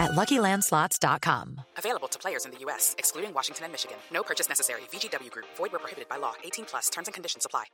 at LuckyLandSlots.com. Available to players in the U.S., excluding Washington and Michigan. No purchase necessary. VGW Group. Void where prohibited by law. 18 plus. Terms and conditions apply.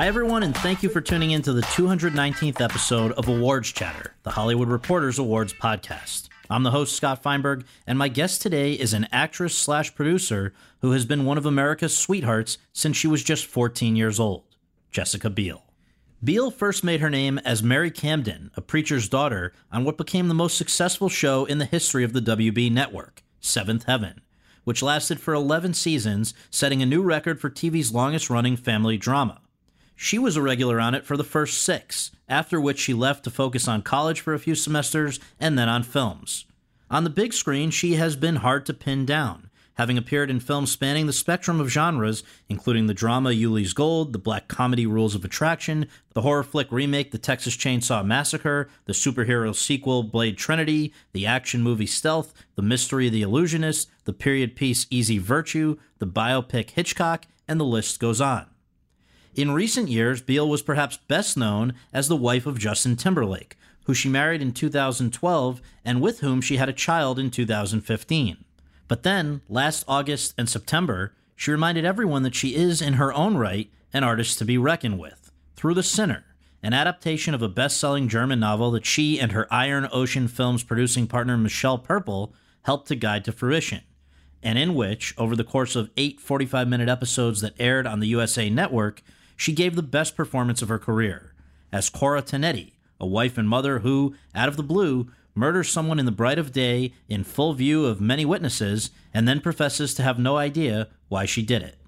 Hi, everyone, and thank you for tuning in to the 219th episode of Awards Chatter, the Hollywood Reporters Awards podcast. I'm the host, Scott Feinberg, and my guest today is an actress slash producer who has been one of America's sweethearts since she was just 14 years old, Jessica Biel. Biel first made her name as Mary Camden, a preacher's daughter, on what became the most successful show in the history of the WB network, Seventh Heaven, which lasted for 11 seasons, setting a new record for TV's longest running family drama. She was a regular on it for the first six, after which she left to focus on college for a few semesters and then on films. On the big screen, she has been hard to pin down, having appeared in films spanning the spectrum of genres, including the drama Ulee's Gold, the black comedy Rules of Attraction, the horror flick remake The Texas Chainsaw Massacre, the superhero sequel Blade Trinity, the action movie Stealth, the mystery of The Illusionist, the period piece Easy Virtue, the biopic Hitchcock, and the list goes on. In recent years, Biel was perhaps best known as the wife of Justin Timberlake, who she married in 2012 and with whom she had a child in 2015. But then, last August and September, she reminded everyone that she is, in her own right, an artist to be reckoned with, through The Sinner, an adaptation of a best selling German novel that she and her Iron Ocean Films producing partner Michelle Purple helped to guide to fruition, and in which, over the course of eight 45 minute episodes that aired on the USA Network, she gave the best performance of her career as Cora Tanetti, a wife and mother who, out of the blue, murders someone in the bright of day in full view of many witnesses and then professes to have no idea why she did it.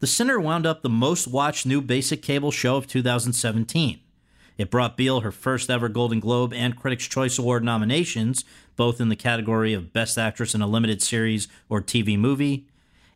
The Sinner wound up the most watched new basic cable show of 2017. It brought Biel her first ever Golden Globe and Critics' Choice Award nominations, both in the category of Best Actress in a Limited Series or TV Movie.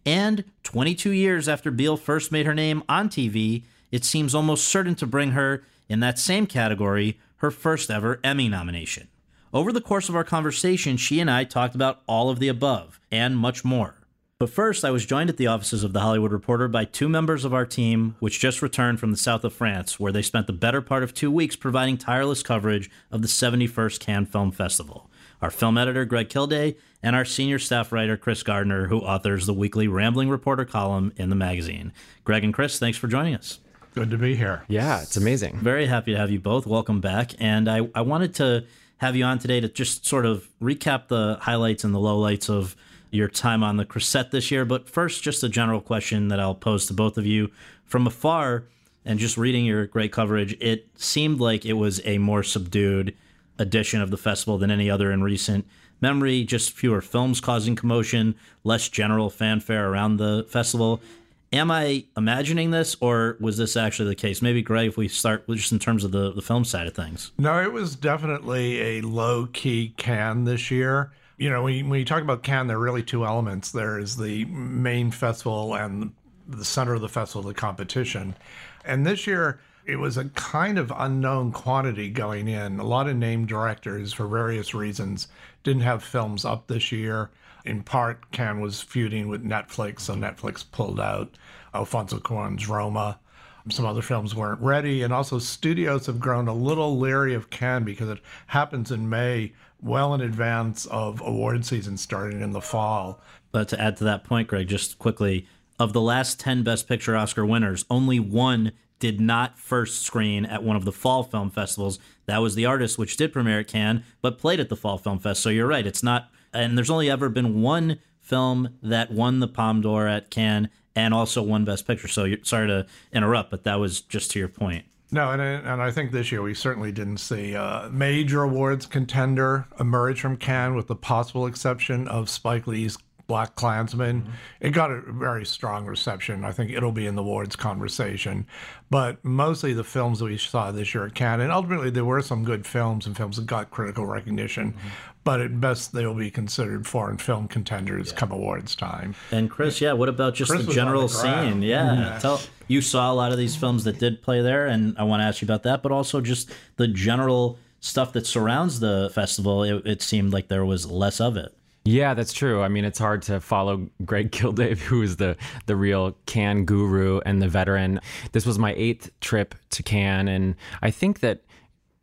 And 22 years after Biel first made her name on TV, it seems almost certain to bring her, in that same category, her first ever Emmy nomination. Over the course of our conversation, she and I talked about all of the above and much more. But first, I was joined at the offices of The Hollywood Reporter by two members of our team, which just returned from the south of France, where they spent the better part of two weeks providing tireless coverage of the 71st Cannes Film Festival. Our film editor, Greg Kilday, and our senior staff writer, Chris Gardner, who authors the weekly Rambling Reporter column in the magazine. Greg and Chris, thanks for joining us. Good to be here. Yeah, it's amazing. Very happy to have you both. Welcome back. And I, I wanted to have you on today to just sort of recap the highlights and the lowlights of your time on the Crescent this year. But first, just a general question that I'll pose to both of you. From afar, and just reading your great coverage, it seemed like it was a more subdued edition of the festival than any other in recent memory. Just fewer films causing commotion, less general fanfare around the festival am I imagining this, or was this actually the case? Maybe, Greg, if we start just in terms of the, the film side of things. No, it was definitely a low key Cannes this year. You know, when you, when you talk about Cannes, there are really two elements. There is the main festival and the center of the festival, the competition. And this year, it was a kind of unknown quantity going in. A lot of named directors, for various reasons, didn't have films up this year. In part, Cannes was feuding with Netflix, so Netflix pulled out Alfonso Cuarón's Roma. Some other films weren't ready, and also studios have grown a little leery of Cannes because it happens in May, well in advance of award season starting in the fall. But to add to that point, Greg, just quickly, of the last 10 Best Picture Oscar winners, only one did not first screen at one of the fall film festivals. That was The Artist, which did premiere at Cannes, but played at the Fall Film Fest. So you're right. It's not, and there's only ever been one film that won the Palme d'Or at Cannes and also won Best Picture. So sorry to interrupt, but that was just to your point. No, and and I think this year we certainly didn't see a major awards contender emerge from Cannes, with the possible exception of Spike Lee's BlacKkKlansman. Mm-hmm. It got a very strong reception. I think it'll be in the awards conversation. But mostly the films that we saw this year at Cannes, and ultimately there were some good films and films that got critical recognition. Mm-hmm. But at best, they will be considered foreign film contenders yeah. come awards time. And Chris, yeah, what about just Chris the general the scene? Yeah, yeah. Tell, you saw a lot of these films that did play there, and I want to ask you about that, but also just the general stuff that surrounds the festival. It, it seemed like there was less of it. Yeah, that's true. I mean, it's hard to follow Greg Kilday, who is the the real Cannes guru and the veteran. This was my eighth trip to Cannes, and I think that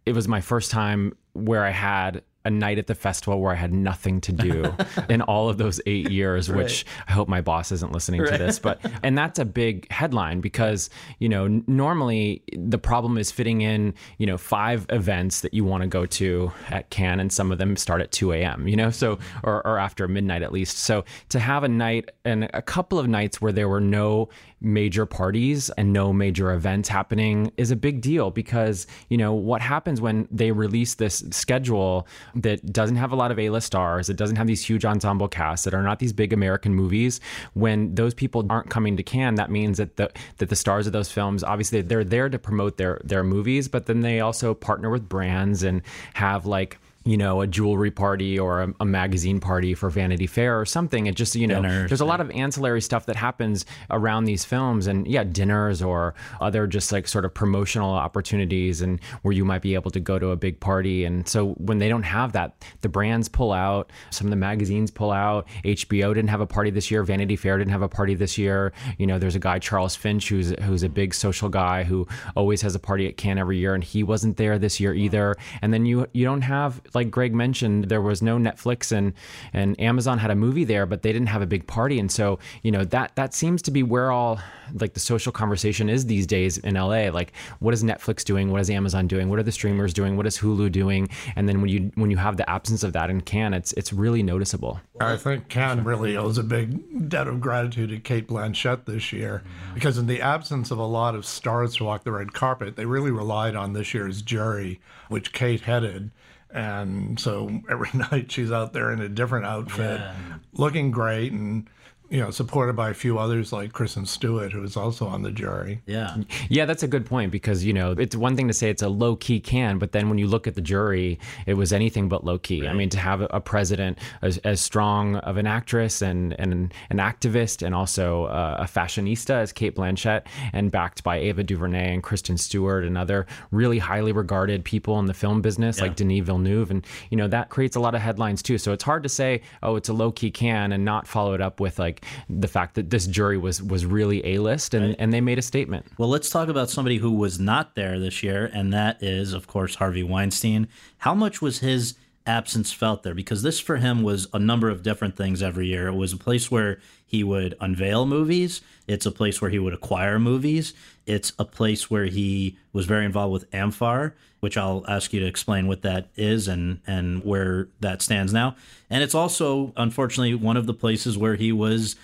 it was my first time where I had a night at the festival where I had nothing to do in all of those eight years, right. which I hope my boss isn't listening right. to this. But and that's a big headline because you know normally the problem is fitting in you know five events that you want to go to at Cannes, and some of them start at two a.m. You know, so or, or after midnight at least. So to have a night and a couple of nights where there were no major parties and no major events happening is a big deal because, you know, what happens when they release this schedule that doesn't have a lot of A-list stars, it doesn't have these huge ensemble casts that are not these big American movies, when those people aren't coming to Cannes, that means that the that the stars of those films obviously they're there to promote their their movies, but then they also partner with brands and have like you know, a jewelry party or a, a, magazine party for Vanity Fair or something. It just, you know, dinners, there's a lot of ancillary stuff that happens around these films and yeah, dinners or other just like sort of promotional opportunities and where you might be able to go to a big party. And so when they don't have that, the brands pull out, some of the magazines pull out. HBO didn't have a party this year. Vanity Fair didn't have a party this year. You know, there's a guy, Charles Finch, who's, who's a big social guy who always has a party at Cannes every year and he wasn't there this year either. And then you, you don't have like Greg mentioned, there was no Netflix and and Amazon had a movie there, but they didn't have a big party. And so, you know, that that seems to be where all like the social conversation is these days in LA. Like, what is Netflix doing? What is Amazon doing? What are the streamers doing? What is Hulu doing? And then when you when you have the absence of that in Cannes, it's it's really noticeable. I think Cannes really owes a big debt of gratitude to Cate Blanchett this year, because in the absence of a lot of stars to walk the red carpet, they really relied on this year's jury, which Kate headed and so every night she's out there in a different outfit, yeah. looking great and you know, supported by a few others like Kristen Stewart, who is also on the jury. Yeah. Yeah, that's a good point because, you know, it's one thing to say it's a low key Cannes, but then when you look at the jury, it was anything but low key. Right. I mean, to have a president as, as, strong of an actress and, and an activist and also uh, a fashionista as Cate Blanchett and backed by Ava DuVernay and Kristen Stewart and other really highly regarded people in the film business yeah. like Denis Villeneuve. And, you know, that creates a lot of headlines too. So it's hard to say, oh, it's a low key Cannes and not follow it up with like, the fact that this jury was was really a list and, right. and they made a statement. Well, let's talk about somebody who was not there this year, and that is, of course, Harvey Weinstein. How much was his absence felt there? Because this for him was a number of different things every year. It was a place where he would unveil movies. It's a place where he would acquire movies. It's a place where he was very involved with amfAR, which I'll ask you to explain what that is and and where that stands now. And it's also, unfortunately, one of the places where he was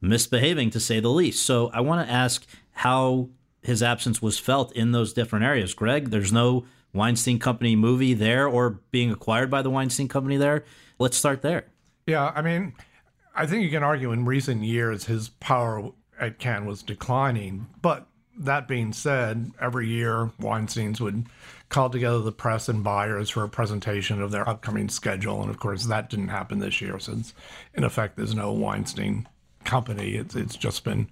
misbehaving, to say the least. So I want to ask how his absence was felt in those different areas. Greg, there's no Weinstein Company movie there or being acquired by the Weinstein Company there. Let's start there. Yeah, I mean, I think you can argue in recent years his power at Cannes was declining. But that being said, every year Weinstein's would call together the press and buyers for a presentation of their upcoming schedule. And of course, that didn't happen this year since, in effect, there's no Weinstein company. It's, it's just been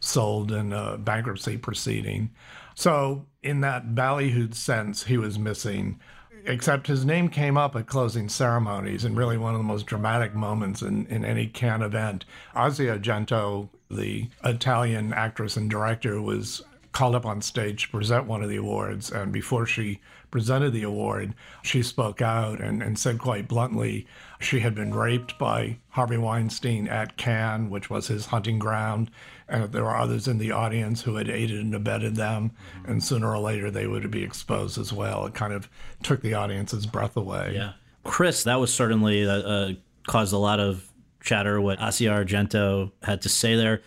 sold in a bankruptcy proceeding. So, in that ballyhooed sense, he was missing except his name came up at closing ceremonies and really one of the most dramatic moments in, in any Cannes event. Asia Argento, the Italian actress and director, was called up on stage to present one of the awards. And before she presented the award, she spoke out and, and said quite bluntly she had been raped by Harvey Weinstein at Cannes, which was his hunting ground, and that there were others in the audience who had aided and abetted them, and sooner or later they would be exposed as well. It kind of took the audience's breath away. Yeah. Chris, that was certainly uh, uh, caused a lot of chatter what Asia Argento had to say there.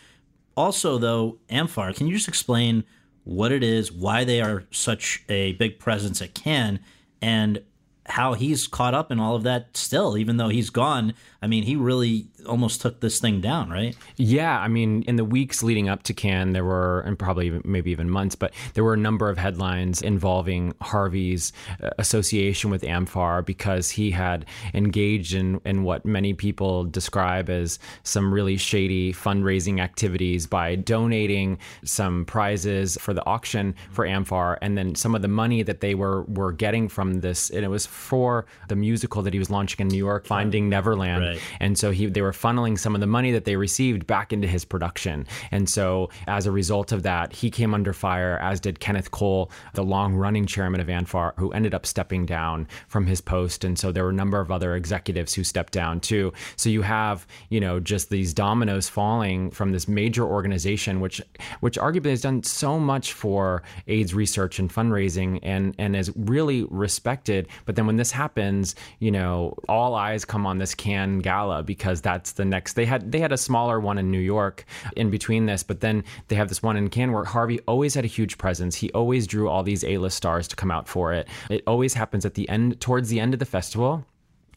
Also, though, amfAR, can you just explain what it is, why they are such a big presence at Cannes, and how he's caught up in all of that still, even though he's gone. I mean, he really almost took this thing down, right? Yeah, I mean, in the weeks leading up to Cannes, there were, and probably maybe even months, but there were a number of headlines involving Harvey's uh, association with amfAR because he had engaged in, in what many people describe as some really shady fundraising activities by donating some prizes for the auction for amfAR, and then some of the money that they were were getting from this, and it was for the musical that he was launching in New York, Finding Neverland, right. And so he they were funneling some of the money that they received back into his production, and so as a result of that, he came under fire, as did Kenneth Cole, the long running chairman of amfAR, who ended up stepping down from his post, and so there were a number of other executives who stepped down too. So you have you know just these dominoes falling from this major organization, which which arguably has done so much for AIDS research and fundraising, and and is really respected, but then when this happens, you know, all eyes come on this Gala because that's the next. They had they had a smaller one in New York in between this, but then they have this one in Cannes where Harvey always had a huge presence. He always drew all these A-list stars to come out for it. It always happens at the end, towards the end of the festival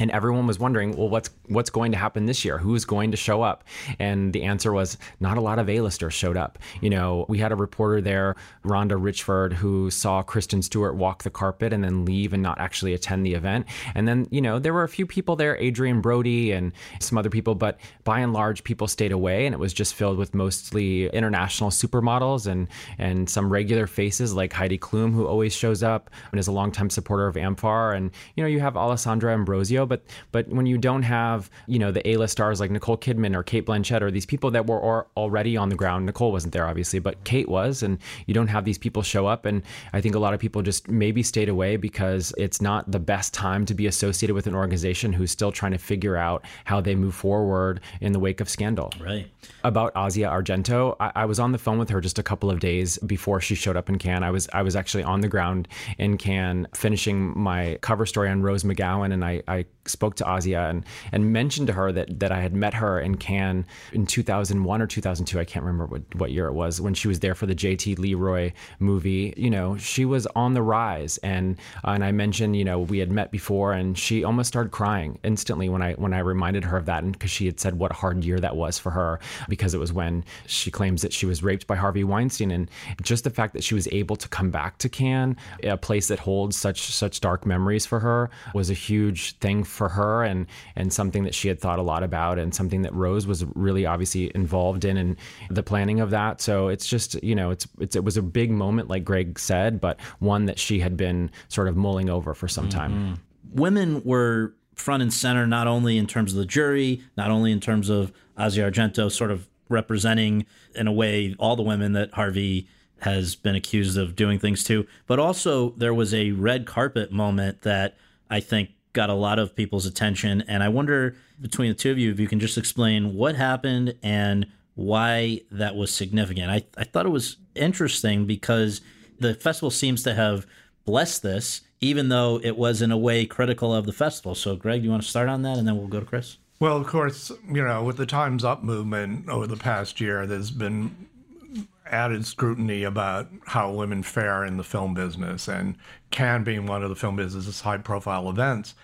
and everyone was wondering, well, what's what's going to happen this year? Who's going to show up? And the answer was not a lot of A-listers showed up. You know, we had a reporter there, Rhonda Richford, who saw Kristen Stewart walk the carpet and then leave and not actually attend the event. And then, you know, there were a few people there, Adrien Brody and some other people, but by and large, people stayed away, and it was just filled with mostly international supermodels and and some regular faces like Heidi Klum, who always shows up and is a longtime supporter of amfAR, and you know, you have Alessandra Ambrosio but but when you don't have you know the A-list stars like Nicole Kidman or Cate Blanchett or these people that were already on the ground, Nicole wasn't there obviously, but Kate was, and you don't have these people show up, and I think a lot of people just maybe stayed away because it's not the best time to be associated with an organization who's still trying to figure out how they move forward in the wake of scandal. Right. About Asia Argento, I, I was on the phone with her just a couple of days before she showed up in Cannes. I was I was actually on the ground in Cannes finishing my cover story on Rose McGowan, and I, I spoke to Asia and and mentioned to her that that I had met her in Cannes in 2001 or 2002. I can't remember what, what year it was when she was there for the J.T. Leroy movie. You know, she was on the rise, and uh, and I mentioned you know we had met before, and she almost started crying instantly when I when I reminded her of that, and because she had said what a hard year that was for her because it was when she claims that she was raped by Harvey Weinstein, and just the fact that she was able to come back to Cannes, a place that holds such such dark memories for her, was a huge thing for her and and something that she had thought a lot about and something that Rose was really obviously involved in and the planning of that. So it's just you know it's, it's it was a big moment like Greg said, but one that she had been sort of mulling over for some time. Mm-hmm. Women were front and center not only in terms of the jury, not only in terms of Asia Argento sort of representing in a way all the women that Harvey has been accused of doing things to, but also there was a red carpet moment that I think got a lot of people's attention. And I wonder between the two of you if you can just explain what happened and why that was significant. I, I thought it was interesting because the festival seems to have blessed this, even though it was in a way critical of the festival. So, Greg, do you want to start on that and then we'll go to Chris? Well, of course, you know, with the Time's Up movement over the past year, there's been added scrutiny about how women fare in the film business. And Cannes, being one of the film business's high profile events,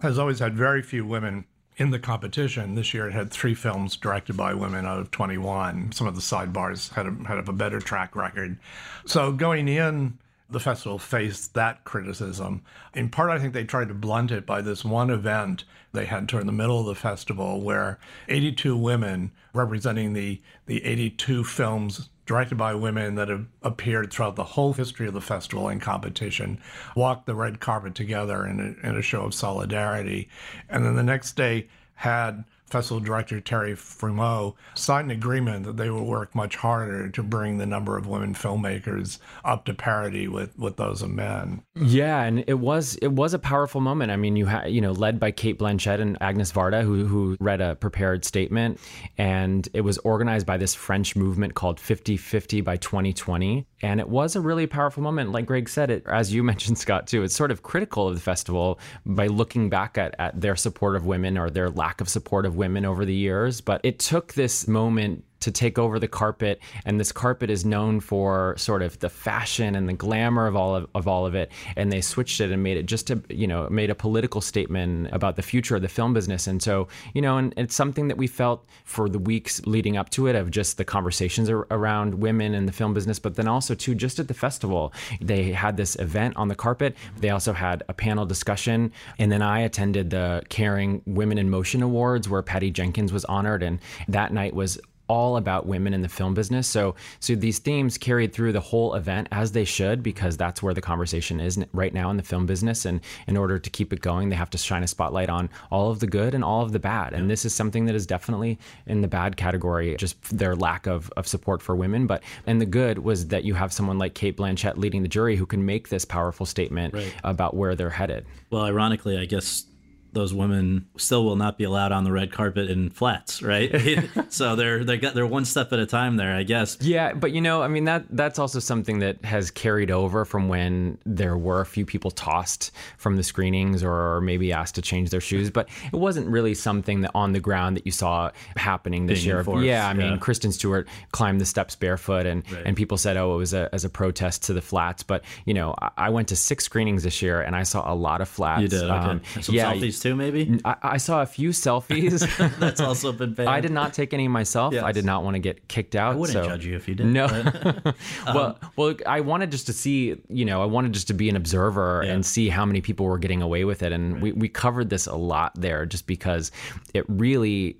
has always had very few women in the competition. This year it had three films directed by women out of 21. Some of the sidebars had a, had a better track record. So going in, the festival faced that criticism. In part, I think they tried to blunt it by this one event they had toward the middle of the festival where 82 women representing the, the 82 films directed by women that have appeared throughout the whole history of the festival and competition, walked the red carpet together in a, in a show of solidarity. And then the next day had festival director Terry Frémaux signed an agreement that they will work much harder to bring the number of women filmmakers up to parity with, with those of men. Yeah, and it was it was a powerful moment. I mean, you had you know led by Cate Blanchett and Agnes Varda, who who read a prepared statement, and it was organized by this French movement called 50-50 by 2020, and it was a really powerful moment. Like Greg said, it as you mentioned, Scott too. It's sort of critical of the festival by looking back at at their support of women or their lack of support of women over the years, but it took this moment to take over the carpet and this carpet is known for sort of the fashion and the glamour of all of, of all of it. And they switched it and made it just a you know made a political statement about the future of the film business. And so you know and it's something that we felt for the weeks leading up to it of just the conversations ar- around women in the film business but then also too just at the festival they had this event on the carpet. They also had a panel discussion. And then I attended the Kering Women in Motion Awards where Patty Jenkins was honored. And that night was all about women in the film business. So so these themes carried through the whole event as they should because that's where the conversation is right now in the film business and in order to keep it going they have to shine a spotlight on all of the good and all of the bad. And this is something that is definitely in the bad category just their lack of of support for women, but and the good was that you have someone like Cate Blanchett leading the jury who can make this powerful statement Right. about where they're headed. Well, ironically, I guess those women still will not be allowed on the red carpet in flats, right? so they're they got they're one step at a time there, I guess. Yeah, but you know, I mean that that's also something that has carried over from when there were a few people tossed from the screenings or maybe asked to change their shoes, but it wasn't really something that on the ground that you saw happening this Being year. enforced, yeah, I mean, yeah. Kristen Stewart climbed the steps barefoot and and people said, "Oh, it was a, as a protest to the flats." But, you know, I, I went to 6 screenings this year and I saw a lot of flats. You did, okay. Um, Some yeah, selfies too, maybe? I, I saw a few selfies. That's also been banned. I did not take any myself. I did not want to get kicked out. I wouldn't so- judge you if you did. No. but- well, um, well, I wanted just to see, you know, I wanted just to be an observer Yeah. and see how many people were getting away with it. And we, we covered this a lot there just because it really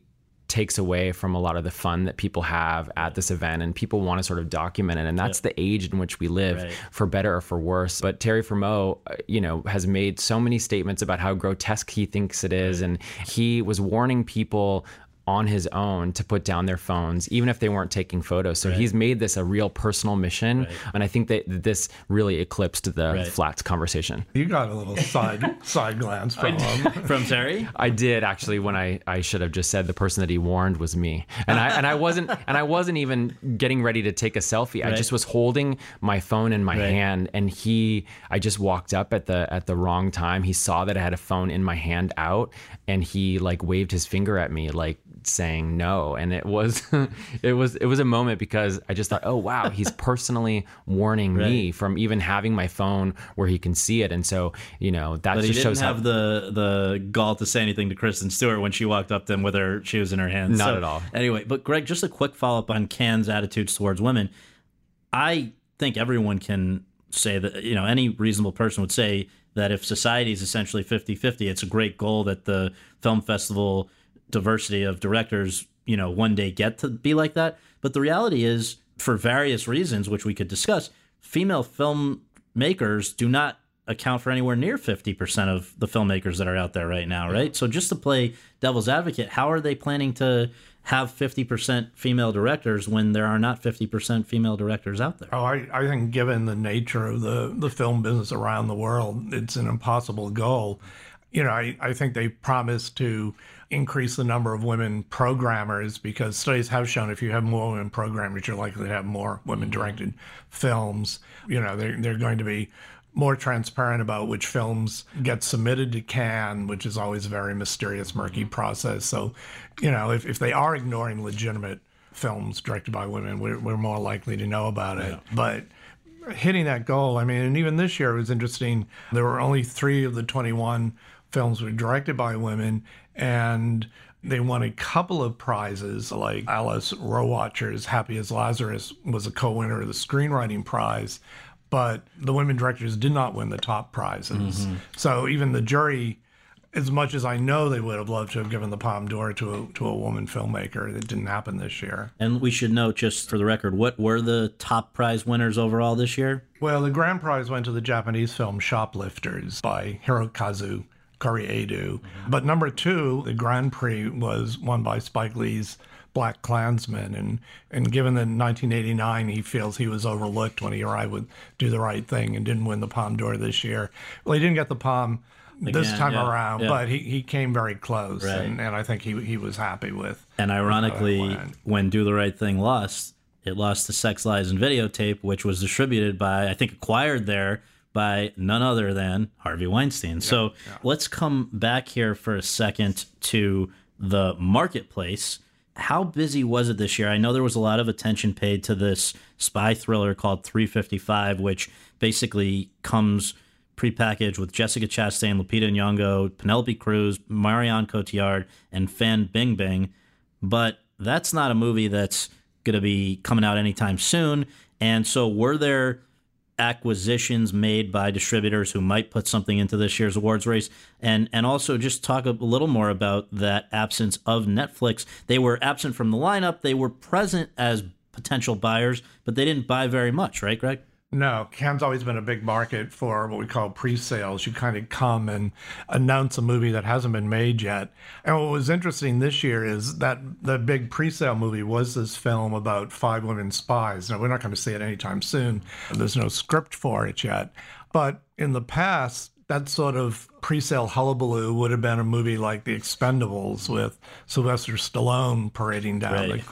takes away from a lot of the fun that people have at this event and people want to sort of document it and that's the age in which we live Right. for better or for worse. But terry Frémaux, uh, you know has made so many statements about how grotesque he thinks it is and he was warning people on his own to put down their phones even if they weren't taking photos so he's made this a real personal mission and i think that this really eclipsed the Right. flats conversation You got a little side side glance from him. From Terry? I did actually when I, I should have just said the person that he warned was me. And I and I wasn't and I wasn't even getting ready to take a selfie. I just was holding my phone in my Right. hand and he I just walked up at the at the wrong time. He saw that I had a phone in my hand out and he like waved his finger at me like saying no and it was it was it was a moment because I just thought oh wow he's personally warning me from even having my phone where he can see it and so you know that But he just didn't shows how have the the gall to say anything to Kristen Stewart when she walked up to him with her shoes in her hands. Not So, at all. Anyway, but Greg, just a quick follow up on Can's attitudes towards women. I think everyone can say that, you know, any reasonable person would say that if society is essentially 50 50, it's a great goal that the film festival diversity of directors, you know, one day get to be like that. But the reality is, for various reasons, which we could discuss, female filmmakers do not account for anywhere near 50% of the filmmakers that are out there right now, right? So just to play devil's advocate, how are they planning to have 50% female directors when there are not 50% female directors out there? Oh, I, I think given the nature of the, the film business around the world, it's an impossible goal. You know, I, I think they promised to increase the number of women programmers because studies have shown if you have more women programmers, you're likely to have more women mm-hmm. directed films. You know, they're, they're going to be more transparent about which films get submitted to Cannes, which is always a very mysterious, murky mm-hmm. process. So, you know, if, if they are ignoring legitimate films directed by women, we're, we're more likely to know about it. But hitting that goal, I mean, and even this year it was interesting. There were only three of the 21 films were directed by women, and they won a couple of prizes, like Alice Rohrwacher's Happy as Lazzaro was a co winner of the screenwriting prize. But the women directors did not win the top prizes. Mm-hmm. So even the jury, as much as I know they would have loved to have given the Palme d'Or to a, to a woman filmmaker, it didn't happen this year. And we should note, just for the record, what were the top prize winners overall this year? Well, the grand prize went to the Japanese film Shoplifters by Hirokazu Kore-eda. But number two, the Grand Prix was won by Spike Lee's BlacKkKlansman. And, and given that in 1989 he feels he was overlooked when he arrived with Do the Right Thing and didn't win the Palme d'Or this year. Well, he didn't get the Palme this Again, time yeah, around, yeah. but he, he came very close. Right. And, and I think he, he was happy with. And ironically, With how it went. when Do the Right Thing lost, it lost the Sex Lies and Videotape, which was distributed by, I think, acquired there by none other than Harvey Weinstein. so let's come back here for a second to the marketplace. How busy was it this year? I know there was a lot of attention paid to this spy thriller called 355, which basically comes prepackaged with Jessica Chastain, Lupita Nyong'o, Penelope Cruz, Marion Cotillard, and Fan Bingbing. But that's not a movie that's going to be coming out anytime soon. And so, were there acquisitions made by distributors who might put something into this year's awards race. And and also just talk a little more about that absence of Netflix. They were absent from the lineup. They were present as potential buyers but they didn't buy very much right Greg No, Cannes always been a big market for what we call pre-sales. You kind of come and announce a movie that hasn't been made yet. And what was interesting this year is that the big pre-sale movie was this film about five women spies. Now we're not going to see it anytime soon. There's no script for it yet. But in the past, that sort of pre-sale hullabaloo would have been a movie like The Expendables with Sylvester Stallone parading down the Right.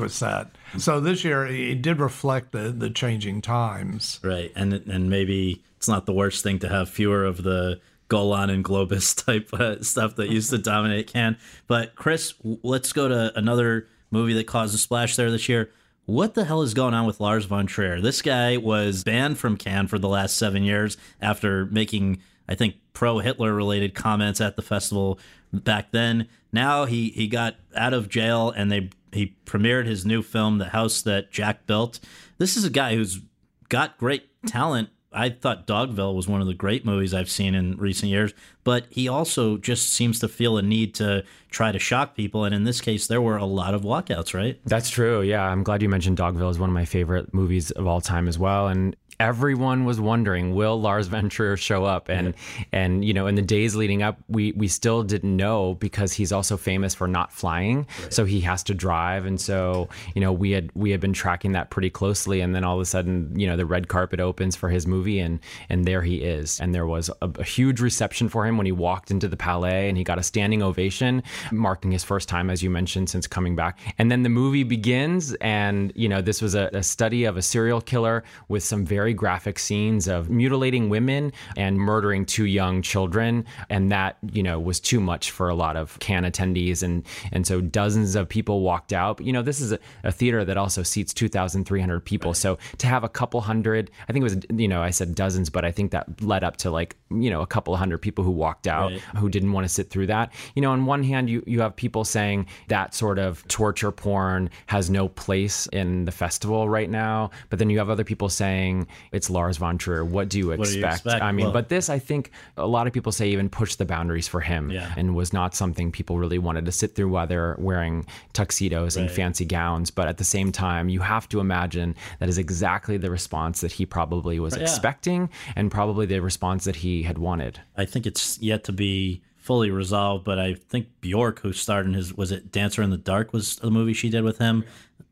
So this year it did reflect the the changing times. right and and maybe it's not the worst thing to have fewer of the Golan and Globus type uh, stuff that used to dominate Cannes. But Chris, let's go to another movie that caused a splash there this year. What the hell is going on with Lars von Trier? This guy was banned from Cannes for the last seven years after making, I think, pro Hitler related comments at the festival back then. Now he, he got out of jail and they he premiered his new film, The House That Jack Built. This is a guy who's got great talent. I thought Dogville was one of the great movies I've seen in recent years, but he also just seems to feel a need to try to shock people. And in this case, there were a lot of walkouts, right? That's true. Yeah, I'm glad you mentioned Dogville is one of my favorite movies of all time as well. And everyone was wondering, will Lars von Trier show up? And and you know, in the days leading up, we we still didn't know because he's also famous for not flying, so he has to drive. And so you know, we had we had been tracking that pretty closely. And then all of a sudden, you know, the red carpet opens for his movie, and and there he is. And there was a, a huge reception for him when he walked into the Palais, and he got a standing ovation, marking his first time, as you mentioned, since coming back. And then the movie begins, and you know, this was a, a study of a serial killer with some very graphic scenes of mutilating women and murdering two young children, and that you know was too much for a lot of Cannes attendees, and and so dozens of people walked out. But you know, this is a, a theater that also seats two thousand three hundred people, so to have a couple hundred, I think it was you know I said dozens, but I think that led up to like you know a couple hundred people who walked out Right. who didn't want to sit through that. You know, on one hand, you, you have people saying that sort of torture porn has no place in the festival right now. But then you have other people saying it's Lars von Trier. What do you do you expect? expect? I mean, Well- but this, I think a lot of people say even pushed the boundaries for him Yeah. and was not something people really wanted to sit through while they're wearing tuxedos and fancy gowns. But at the same time, you have to imagine that is exactly the response that he probably was Yeah. expecting and probably the response that he had wanted. I think it's yet to be fully resolved, but I think Bjork, who starred in his, was it Dancer in the Dark, was the movie she did with him.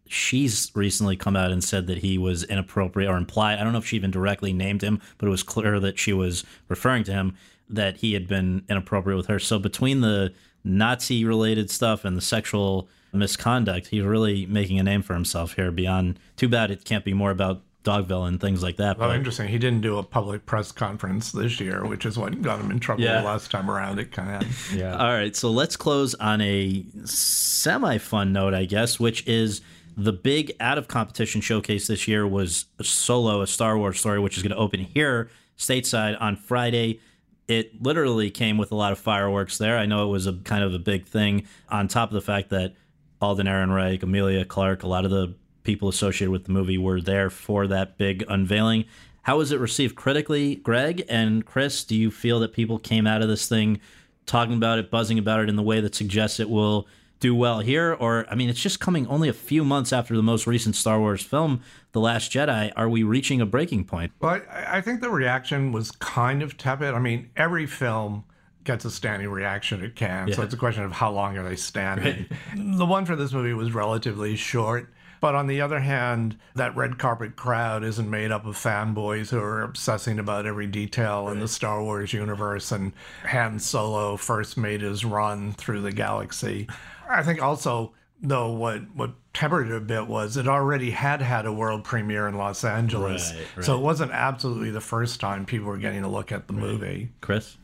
She's recently come out and said that he was inappropriate or implied. I don't know if she even directly named him, but it was clear that she was referring to him that he had been inappropriate with her. So between the Nazi related stuff and the sexual misconduct, he's really making a name for himself here. Beyond, too bad it can't be more about Dogville and things like that. Well, but- interesting. He didn't do a public press conference this year, which is what got him in trouble Yeah. the last time around It kind of Yeah. All right, so let's close on a semi fun note, I guess, which is the big out of competition showcase this year was Solo, a Star Wars story, which is going to open here stateside on Friday. It literally came with a lot of fireworks there. I know it was a kind of a big thing, on top of the fact that Alden Ehrenreich, Emilia Clarke, a lot of the people associated with the movie were there for that big unveiling. How was it received critically, Greg and Chris? Do you feel that people came out of this thing talking about it, buzzing about it in the way that suggests it will do well here? Or, I mean, it's just coming only a few months after the most recent Star Wars film, The Last Jedi. Are we reaching a breaking point? Well, I, I think the reaction was kind of tepid. I mean, every film gets a standing reaction at Cannes. So it's a question of how long are they standing. The one for this movie was relatively short. But on the other hand, that red carpet crowd isn't made up of fanboys who are obsessing about every detail in the Star Wars universe and Han Solo first made his run through the galaxy. I think also, though, what, what tempered it a bit was it already had had a world premiere in Los Angeles. Right, So it wasn't absolutely the first time people were getting a look at the movie. Chris?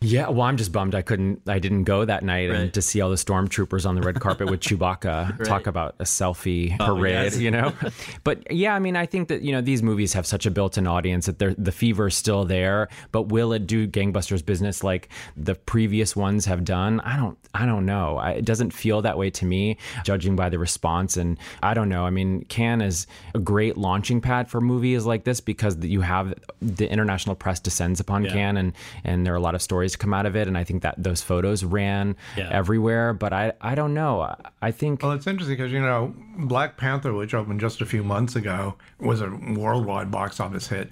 Yeah, well, I'm just bummed I couldn't, I didn't go that night and to see all the stormtroopers on the red carpet with Chewbacca. Talk about a selfie oh, parade, yes. you know? but yeah, I mean, I think that, you know, these movies have such a built in audience that they're, the fever is still there, but will it do gangbusters business like the previous ones have done? I don't, I don't know. I, it doesn't feel that way to me, judging by the response. And I don't know. I mean, Cannes is a great launching pad for movies like this because you have the international press descends upon Yeah. Cannes and, and there are a lot of stories come out of it. And I think that those photos ran Yeah. everywhere, but I, I don't know. I- I think Well, it's interesting because, you know, Black Panther, which opened just a few months ago, was a worldwide box office hit.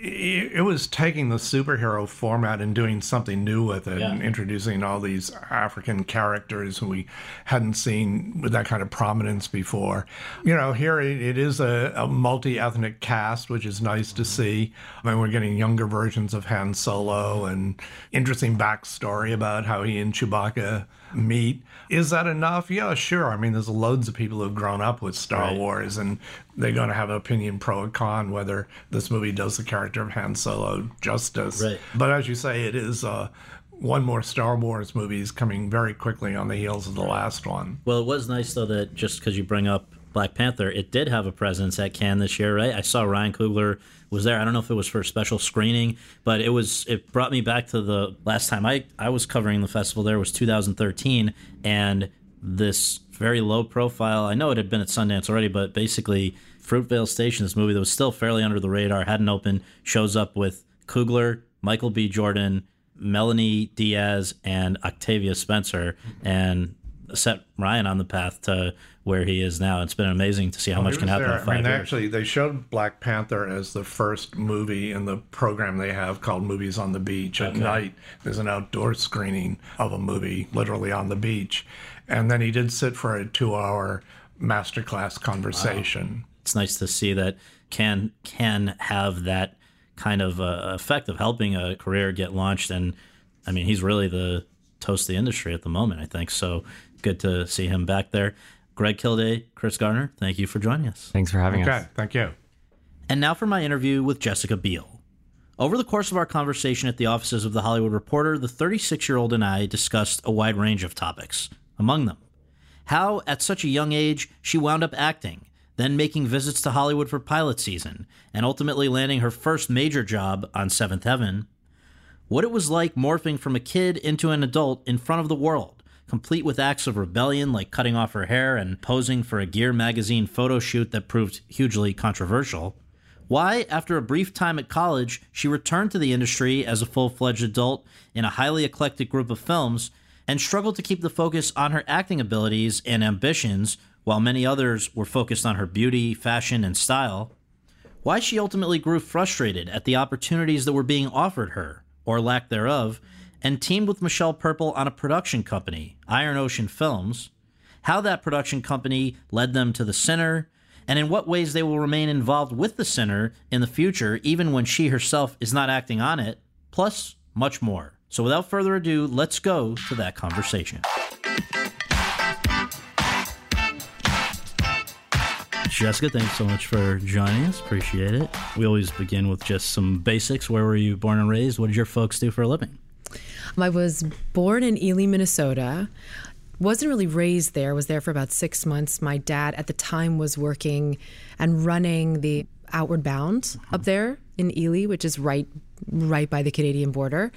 It it was taking the superhero format and doing something new with it Yeah. and introducing all these African characters who we hadn't seen with that kind of prominence before. You know, here it, it is a, a multi ethnic cast, which is nice to see. I mean, we're getting younger versions of Han Solo and interesting backstory about how he and Chewbacca meet. Is that enough? Yeah, sure. I mean, there's loads of people who've grown up with Star Right. Wars, and they're going to have an opinion pro or con whether this movie does the character of Han Solo justice. Right. But as you say, it is uh, one more Star Wars movie is coming very quickly on the heels of the last one. Well, it was nice though that just because you bring up Black Panther, it did have a presence at Cannes this year, right? I saw Ryan Coogler was there. I don't know if it was for a special screening, but it was. It brought me back to the last time I I was covering the festival. There was 2013, and this very low profile. I know it had been at Sundance already, but basically Fruitvale Station, this movie that was still fairly under the radar, hadn't opened, shows up with Coogler, Michael B. Jordan, Melanie Diaz, and Octavia Spencer, and set Ryan on the path to where he is now. It's been amazing to see how much Cannes happen there. in five I mean, years. actually, they showed Black Panther as the first movie in the program they have called Movies on the Beach. At night, there's an outdoor screening of a movie, literally on the beach. And then he did sit for a two hour masterclass conversation. it's nice to see that can can have that kind of uh, effect of helping a career get launched. And I mean, he's really the toast of the industry at the moment. I think so. Good to see him back there. Greg Kilday, Chris Gardner, thank you for joining us. thanks for having us. Okay, us. thank you. And now for my interview with Jessica Biel. Over the course of our conversation at the offices of The Hollywood Reporter, the 36 year old and I discussed a wide range of topics. Among them, how, at such a young age, she wound up acting, then making visits to Hollywood for pilot season, and ultimately landing her first major job on Seventh Heaven. What it was like morphing from a kid into an adult in front of the world, complete with acts of rebellion like cutting off her hair and posing for a Gear magazine photo shoot that proved hugely controversial. Why, after a brief time at college, she returned to the industry as a full fledged adult in a highly eclectic group of films and struggled to keep the focus on her acting abilities and ambitions while many others were focused on her beauty, fashion, and style. Why she ultimately grew frustrated at the opportunities that were being offered her, or lack thereof, and teamed with Michelle Purple on a production company, Iron Ocean Films. How that production company led them to The Sinner, and in what ways they will remain involved with The Sinner in the future, even when she herself is not acting on it, plus much more. So without further ado, let's go to that conversation. Jessica, thanks so much for joining us. Appreciate it. We always begin with just some basics. Where were you born and raised? What did your folks do for a living? Um, I was born in Ely, Minnesota. Wasn't really raised there. Was there for about six months. My dad at the time was working and running the Outward Bound up there in Ely, which is right right by the Canadian border.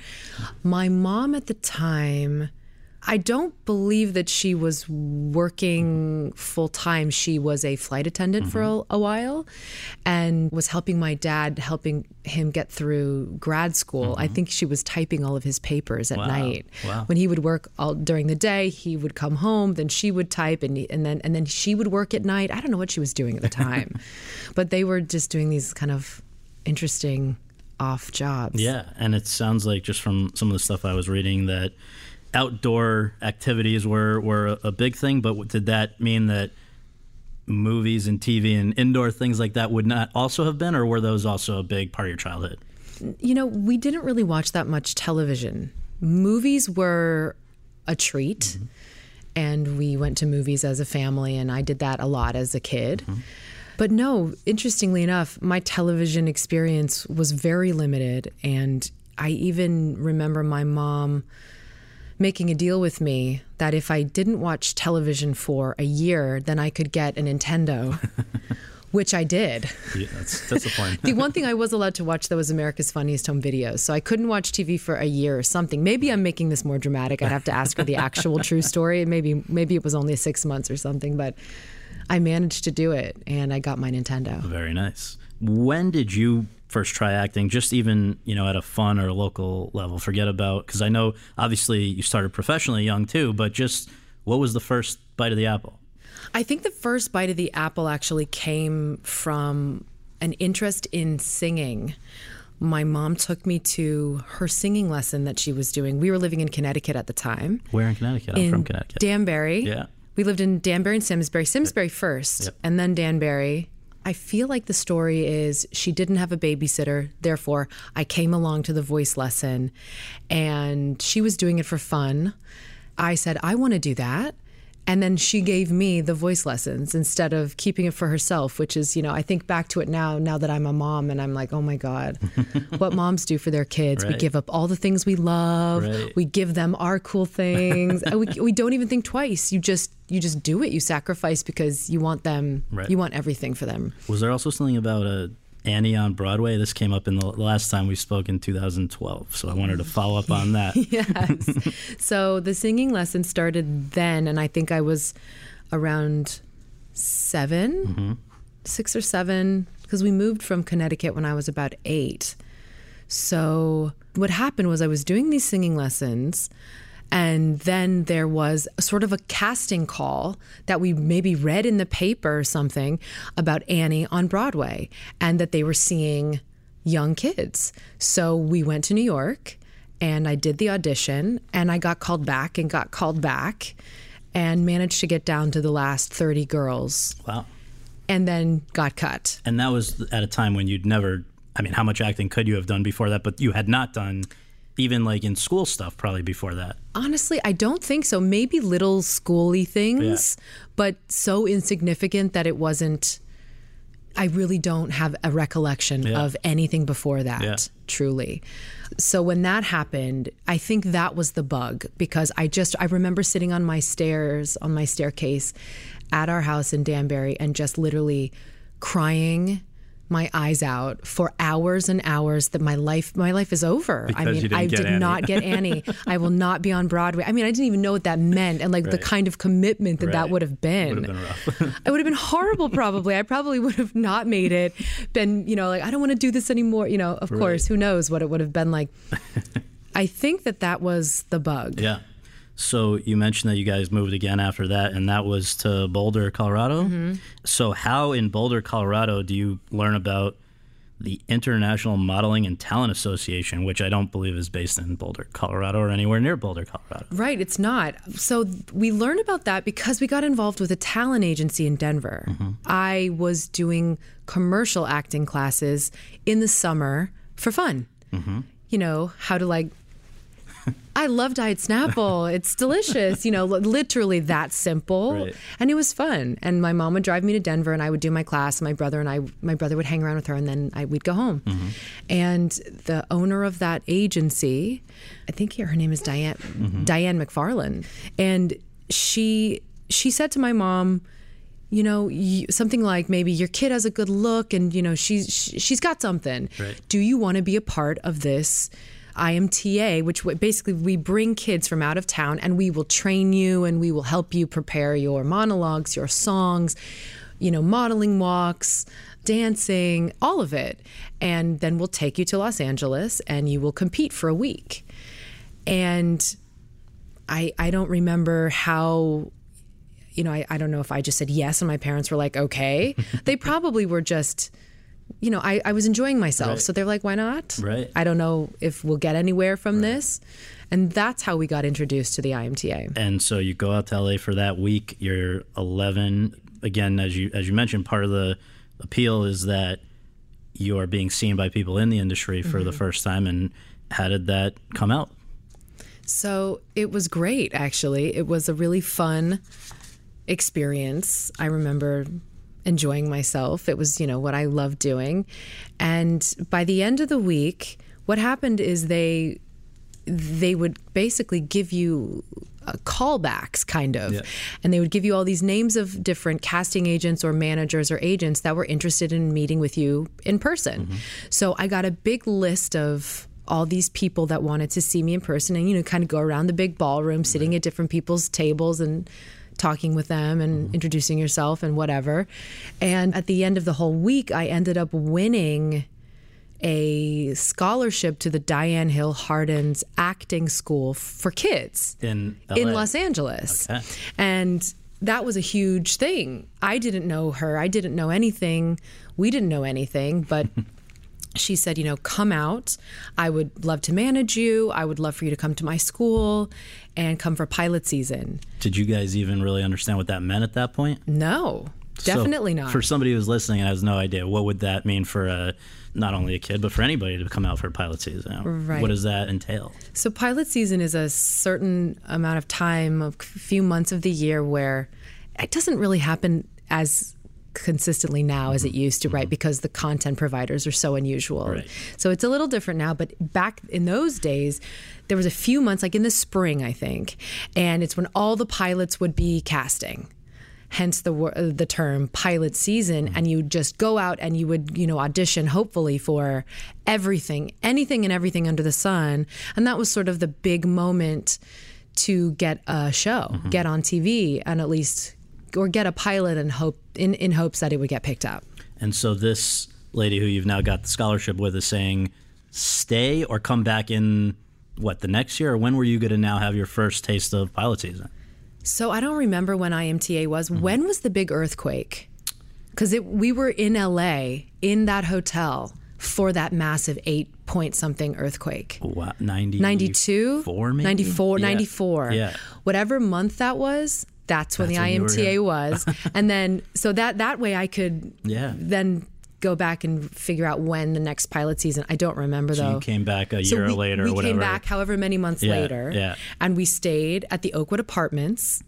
My mom at the time, I don't believe that she was working full time. She was a flight attendant for mm-hmm. a, a while and was helping my dad, helping him get through grad school. I mm-hmm. think she was typing all of his papers at night. Wow. When he would work all during the day, he would come home, then she would type and and then and then she would work at night. I don't know what she was doing at the time. but they were just doing these kind of interesting off jobs. Yeah, and it sounds like just from some of the stuff I was reading that outdoor activities were were a big thing. But did that mean that movies and TV and indoor things like that would not also have been, or were those also a big part of your childhood? You know, we didn't really watch that much television. Movies were a treat, mm-hmm. and we went to movies as a family, and I did that a lot as a kid. Mm-hmm. But no, interestingly enough, my television experience was very limited. And I even remember my mom making a deal with me that if I didn't watch television for a year, then I could get a Nintendo, which I did. Yeah, that's that's the point. The one thing I was allowed to watch though was America's Funniest Home Videos. So I couldn't watch TV for a year or something. Maybe I'm making this more dramatic. I'd have to ask her the actual true story. Maybe maybe it was only six months or something, but I managed to do it and I got my Nintendo. Very nice. When did you first try acting? Just even you know at a fun or local level. Forget about because I know obviously you started professionally young too, but just what was the first bite of the apple? I think the first bite of the apple actually came from an interest in singing. My mom took me to her singing lesson that she was doing. We were living in Connecticut at the time. Where in Connecticut? I'm in from Connecticut. Danbury. Yeah. We lived in Danbury and Simsbury. Simsbury first, Yep. and then Danbury. I feel like the story is she didn't have a babysitter, therefore I came along to the voice lesson and she was doing it for fun. I said, I want to do that. And then she gave me the voice lessons instead of keeping it for herself, which is, you know, I think back to it now, now that I'm a mom and I'm like, oh my God, what moms do for their kids. We give up all the things we love. Right. We give them our cool things. and we, we don't even think twice. You just, you just do it. You sacrifice because you want them, Right. you want everything for them. Was there also something about a Annie on Broadway? This came up in the last time we spoke in 2012, so I wanted to follow up on that. yes. So the singing lesson started then, and I think I was around 7 mm-hmm. six or seven, because we moved from Connecticut when I was about eight. So what happened was I was doing these singing lessons. And then there was a sort of a casting call that we maybe read in the paper or something about Annie on Broadway and that they were seeing young kids. So we went to New York and I did the audition and I got called back and got called back and managed to get down to the last 30 girls Wow. and then got cut. And that was at a time when you'd never, I mean, how much acting could you have done before that? But you had not done even like in school stuff probably before that. Honestly, I don't think so. Maybe little schooly things, but so insignificant that it wasn't. I really don't have a recollection Yeah. of anything before that, Yeah. truly. So when that happened, I think that was the bug because I just I remember sitting on my stairs on my staircase at our house in Danbury and just literally crying my eyes out for hours and hours that my life my life is over. I mean, I did Annie. not get Annie. I will not be on Broadway. I mean, I didn't even know what that meant and like the kind of commitment that that would have been. Would have been it would have been horrible probably. I probably would have not made it. Been, you know, like I don't want to do this anymore, you know, of course, who knows what it would have been like. I think that that was the bug. yeah. So you mentioned that you guys moved again after that, and that was to Boulder, Colorado. Mm-hmm. So how in Boulder, Colorado, do you learn about the International Modeling and Talent Association, which I don't believe is based in Boulder, Colorado, or anywhere near Boulder, Colorado? Right, it's not. So we learned about that because we got involved with a talent agency in Denver. I was doing commercial acting classes in the summer for fun. You know, how to like I love Diet Snapple. It's delicious. You know, literally that simple. Right. And it was fun. And my mom would drive me to Denver and I would do my class. And My brother and I, my brother would hang around with her and then I, we'd go home. Mm-hmm. And the owner of that agency, I think her name is Diane, mm-hmm. Diane McFarland. And she, she said to my mom, you know, you, something like maybe your kid has a good look and, you know, she's, she- she's got something. Right. Do you want to be a part of this IMTA, which basically we bring kids from out of town and we will train you and we will help you prepare your monologues, your songs, you know, modeling walks, dancing, all of it. And then we'll take you to Los Angeles and you will compete for a week. And I, I don't remember how you know, I, I don't know if I just said yes and my parents were like, okay. they probably were just you know, I, I was enjoying myself. Right. So they're like, why not? Right. I don't know if we'll get anywhere from this. And that's how we got introduced to the IMTA. And so you go out to LA for that week. You're 11. Again, as you as you mentioned, part of the appeal is that you are being seen by people in the industry for the mm-hmm. first time. And how did that come out? So it was great, actually. It was a really fun experience. I remember enjoying myself. It was, you know, what I loved doing. And by the end of the week, what happened is they they would basically give you uh, callbacks kind of. And they would give you all these names of different casting agents or managers or agents that were interested in meeting with you in person. So i got a big list of all these people that wanted to see me in person and you know kind of go around the big ballroom sitting at different people's tables and talking with them and mm-hmm. introducing yourself and whatever and at the end of the whole week i ended up winning a scholarship to the Diane Hill Hardin's acting school for kids In in Los Angeles. Okay. And that was a huge thing. I didn't know her. I didn't know anything. We didn't know anything, but she said, you know, come out. I would love to manage you. I would love for you to come to my school and come for pilot season. Did you guys even really understand what that meant at that point? No, So definitely not. For somebody who's listening and has no idea, what would that mean for a, not only a kid, but for anybody to come out for pilot season? Right. What does that entail? So pilot season is a certain amount of time, a few months of the year where it doesn't really happen as consistently now as it mm-hmm. used to, right? Mm-hmm. Because the content providers are so unusual. Right. So it's a little different now, but back in those days, there was a few months, like in the spring, I think, and it's when all the pilots would be casting hence the uh, the term pilot season mm-hmm. and you would just go out and you would you know audition hopefully for everything anything and everything under the sun and that was sort of the big moment to get a show get on TV and at least or get a pilot and hope in in hopes that it would get picked up And so this lady who you've now got the scholarship with is saying, stay or come back in what the next year, or when were you going to now have your first taste of pilot season? So I don't remember when IMTA was. Mm-hmm. When was the big earthquake? Because we were in LA in that hotel for that massive eight point something earthquake. Wow, 90, 92? Four, maybe? 94, Yeah. 94. Yeah. Whatever month that was, that's when That's the when IMTA was. and then, so that, that way I could Yeah. then go back and figure out when the next pilot season. I don't remember So though. you came back a So year we, later we or whatever. came back however many months Yeah, later. yeah. And we stayed at the Oakwood Apartments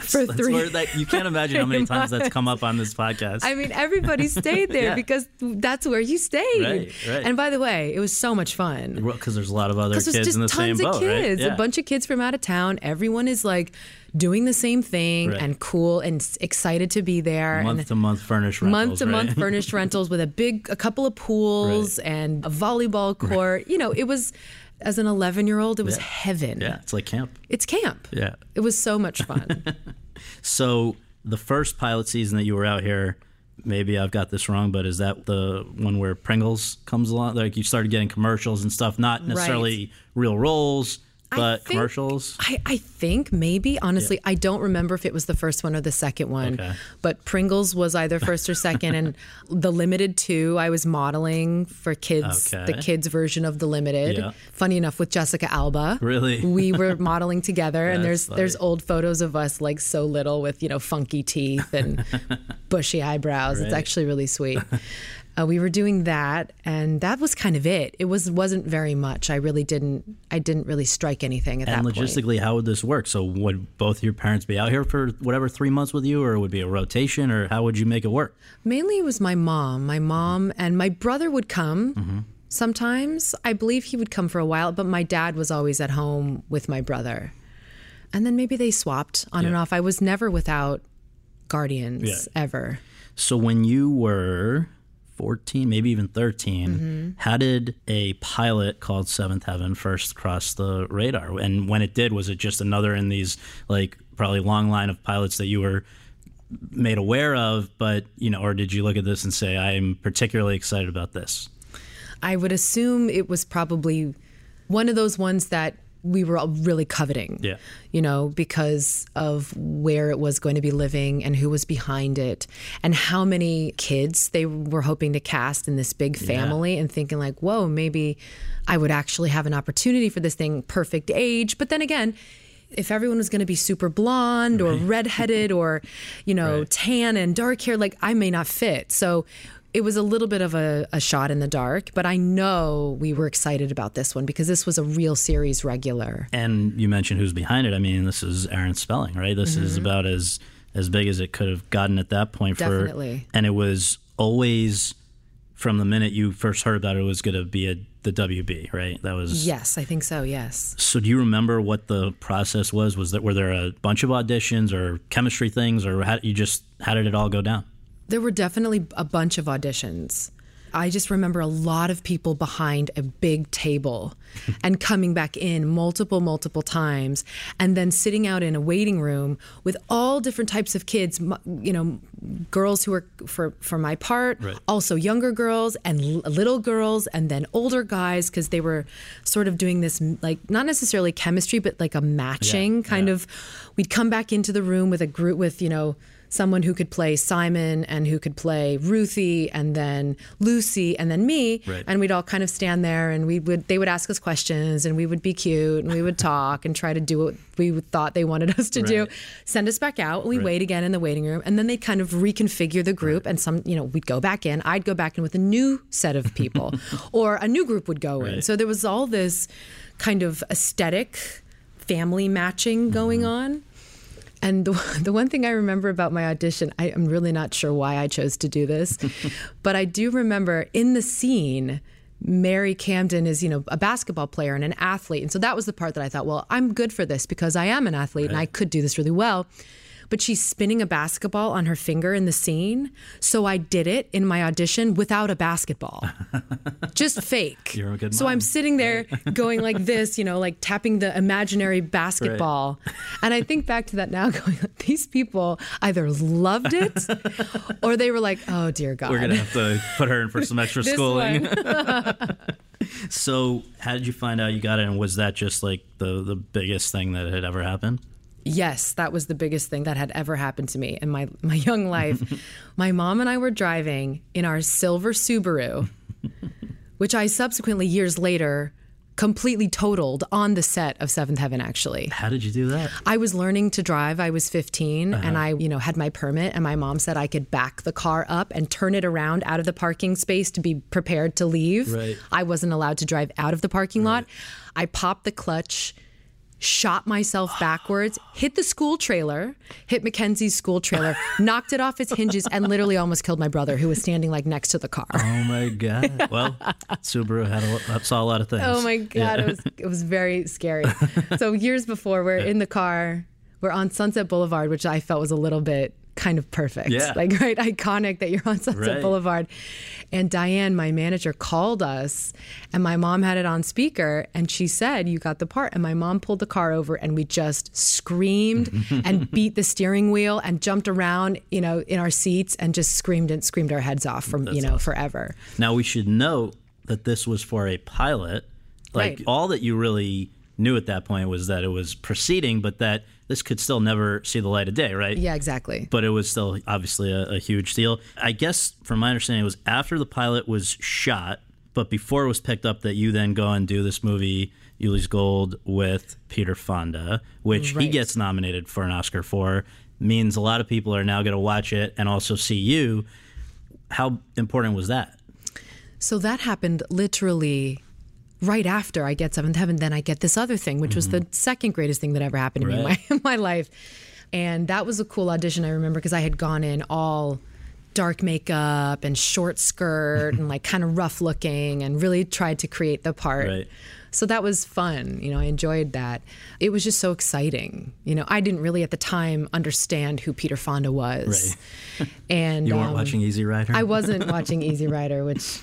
for That's three. that, you can't imagine how many times that's come up on this podcast. I mean, everybody stayed there Yeah. because that's where you stayed. Right, right. And by the way, it was so much fun. because there's a lot of other kids there's just in the same tons boat, of kids, right? Yeah. a bunch of kids from out of town. Everyone is like doing the same thing Right. and cool and excited to be there. month and to month furnished rentals, month to month furnished rentals with a big, a couple of pools and a volleyball court. You know, it was as an 11 year old, it was Yeah. heaven. yeah, it's like camp. It's camp. Yeah. It was so much fun. So the first pilot season that you were out here, maybe I've got this wrong, but is that the one where Pringles comes along? Like you started getting commercials and stuff, not necessarily real roles, I but think- commercials. I, I think maybe honestly I don't remember if it was the first one or the second one. Okay. But Pringles was either first or second, and the Limited Too I was modeling for kids, Okay. the kids version of the Limited. Yeah. Funny enough, with Jessica Alba. Really? We were modeling together, and there's there's old photos of us like so little with you know funky teeth and bushy eyebrows. It's actually really sweet. Uh, we were doing that, and that was kind of it. It was wasn't very much. I really didn't. I didn't really strike anything at And that point. And logistically, how would this work? So would both your parents be out here for whatever three months with you, or would it be a rotation, or how would you make it work? Mainly it was my mom. My mom and my brother would come Mm-hmm. sometimes. I believe he would come for a while, but my dad was always at home with my brother. And then maybe they swapped on and off. I was never without guardians Yeah. ever. So when you were 14, maybe even 13, Mm-hmm. how did a pilot called Seventh Heaven first cross the radar? And when it did, was it just another in these like probably long line of pilots that you were made aware of, but you know, or did you look at this and say, I'm particularly excited about this? I would assume it was probably one of those ones that we were all really coveting. Yeah. You know, because of where it was going to be living and who was behind it and how many kids they were hoping to cast in this big family and thinking like, whoa, maybe I would actually have an opportunity for this thing, perfect age. But then again, if everyone was going to be super blonde or redheaded or, you know, Right. tan and dark hair, like I may not fit. So it was a little bit of a, a shot in the dark, but I know we were excited about this one because this was a real series regular. And you mentioned who's behind it. I mean, this is Aaron Spelling, right? This is mm-hmm. about as as big as it could have gotten at that point. For, Definitely. And it was always from the minute you first heard about it, it was going to be a the WB, right? That was Yes, I think so. Yes. So do you remember what the process was? Was that were there a bunch of auditions or chemistry things, or how you just how did it all go down? There were definitely a bunch of auditions. I just remember a lot of people behind a big table and coming back in multiple, multiple times, and then sitting out in a waiting room with all different types of kids, you know, girls who were for, for my part, also younger girls and l- little girls, and then older guys, because they were sort of doing this, like, not necessarily chemistry, but like a matching kind of. We'd come back into the room with a group with, you know, someone who could play Simon and who could play Ruthie and then Lucy and then me Right. and we'd all kind of stand there and we would they would ask us questions and we would be cute and we would talk and try to do what we thought they wanted us to do. Send us back out and we wait again in the waiting room and then they'd kind of reconfigure the group and some you know we'd go back in. I'd go back in with a new set of people or a new group would go in. So there was all this kind of aesthetic family matching going mm-hmm. on and the, the one thing I remember about my audition, I, am really not sure why I chose to do this, but I do remember in the scene, Mary Camden is, you know, a basketball player and an athlete. And so that was the part that I thought, well, I'm good for this because I am an athlete and I could do this really well. But she's spinning a basketball on her finger in the scene. So I did it in my audition without a basketball. Just fake. You're a good so mom. I'm sitting there going like this, you know, like tapping the imaginary basketball. And I think back to that now, going, these people either loved it or they were like, oh, dear God. We're gonna have to put her in for some extra schooling. So how did you find out you got it? And was that just like the the biggest thing that had ever happened? Yes, that was the biggest thing that had ever happened to me in my, my young life. my mom and I were driving in our silver Subaru, which I subsequently, years later, completely totaled on the set of Seventh Heaven, actually. How did you do that? I was learning to drive. I was 15 Uh-huh. and I, you know, had my permit and my mom said I could back the car up and turn it around out of the parking space to be prepared to leave. Right. I wasn't allowed to drive out of the parking lot. I popped the clutch, shot myself backwards, hit the school trailer, hit Mackenzie's school trailer, knocked it off its hinges and literally almost killed my brother who was standing like next to the car. Oh my god! Well, Subaru had a, lo- saw a lot of things. Oh my god, it was it was very scary. so years before, we're in the car, we're on Sunset Boulevard, which I felt was a little bit kind of perfect. Yeah. Like right, iconic that you're on Sunset Right. Boulevard. And Diane, my manager, called us and my mom had it on speaker and she said, You got the part. And my mom pulled the car over and we just screamed and beat the steering wheel and jumped around, you know, in our seats and just screamed and screamed our heads off from, you know, forever. Now we should note that this was for a pilot. Like Right. all that you really knew at that point was that it was proceeding, but that this could still never see the light of day, right? Yeah, exactly. But it was still obviously a, a huge deal. I guess, from my understanding, it was after the pilot was shot, but before it was picked up that you then go and do this movie, Ulee's Gold, with Peter Fonda, which he gets nominated for an Oscar for. Means a lot of people are now going to watch it and also see you. How important was that? So that happened literally right after I get Seventh Heaven. Then I get this other thing, which was the mm-hmm. second greatest thing that ever happened to me in my, in my life. And that was a cool audition, I remember, because I had gone in all dark makeup and short skirt and like kind of rough looking and really tried to create the part. Right. So that was fun. You know, I enjoyed that. It was just so exciting. You know, I didn't really at the time understand who Peter Fonda was. And You weren't um, watching Easy Rider? I wasn't watching Easy Rider, which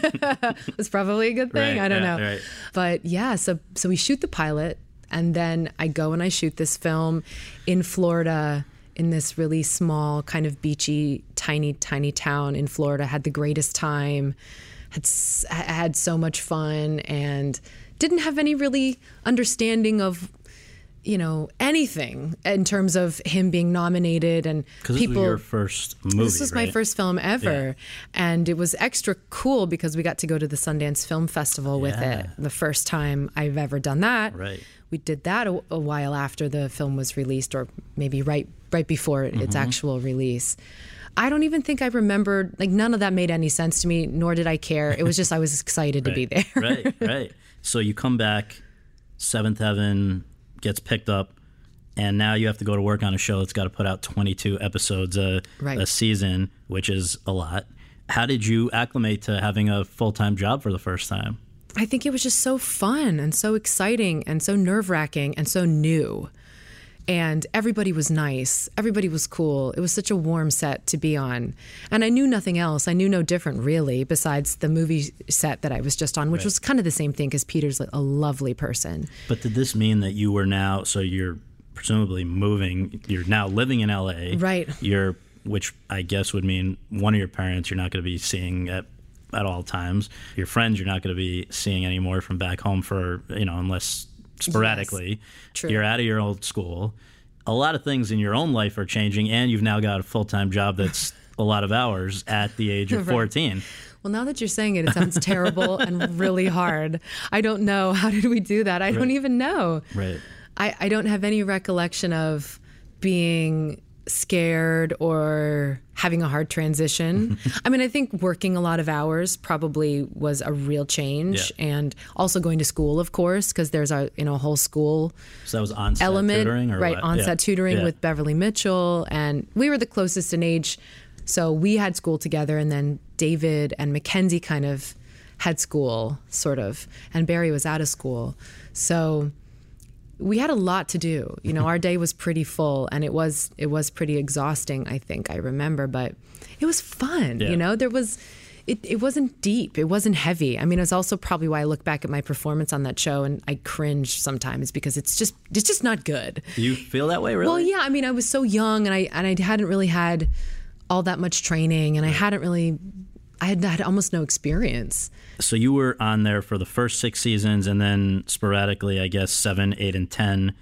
was probably a good thing. Right, I don't yeah, know. right. But yeah, so so we shoot the pilot, and then I go and I shoot this film in Florida in this really small, kind of beachy, tiny, tiny town in Florida. Had the greatest time. Had had so much fun and didn't have any really understanding of you know anything in terms of him being nominated and people was your first movie. this was my first film ever and it was extra cool because we got to go to the sundance film festival with it the first time i've ever done that Right. we did that a, a while after the film was released or maybe right right before its Mm-hmm. actual release i don't even think i remembered like none of that made any sense to me nor did i care it was just i was excited to be there right, right. So you come back, Seventh Heaven gets picked up, and now you have to go to work on a show that's got to put out 22 episodes a, Right. a season, which is a lot. How did you acclimate to having a full time job for the first time? I think it was just so fun and so exciting and so nerve wracking and so new. And everybody was nice. Everybody was cool. It was such a warm set to be on. And I knew nothing else. I knew no different, really, besides the movie set that I was just on, which was kind of the same thing because Peter's a lovely person. But did this mean that you were now, so you're presumably moving, you're now living in LA? Right. You're, which I guess would mean one of your parents you're not going to be seeing at at all times. Your friends you're not going to be seeing anymore from back home for, you know, unless sporadically. true. You're out of your old school. A lot of things in your own life are changing, and you've now got a full time job that's a lot of hours at the age of Right. 14. Well, now that you're saying it, it sounds terrible and really hard. I don't know. How did we do that? I don't even know. Right. I, I don't have any recollection of being scared or having a hard transition. I mean, I think working a lot of hours probably was a real change, Yeah. and also going to school, of course, because there's a you know whole school So that was on element, tutoring or right? what? On-set Yeah. tutoring Yeah. with Beverly Mitchell, and we were the closest in age, so we had school together, and then David and Mackenzie kind of had school, sort of, and Barry was out of school, so we had a lot to do. You know, our day was pretty full, and it was it was pretty exhausting. I think I remember, but it was fun. Yeah. You know, there was. It, it wasn't deep. It wasn't heavy. I mean, it's also probably why I look back at my performance on that show and I cringe sometimes because it's just it's just not good. You feel that way, really? Well, yeah. I mean, I was so young and I and I hadn't really had all that much training and I hadn't really I had had almost no experience. So you were on there for the first six seasons, and then sporadically, I guess seven, eight, and ten.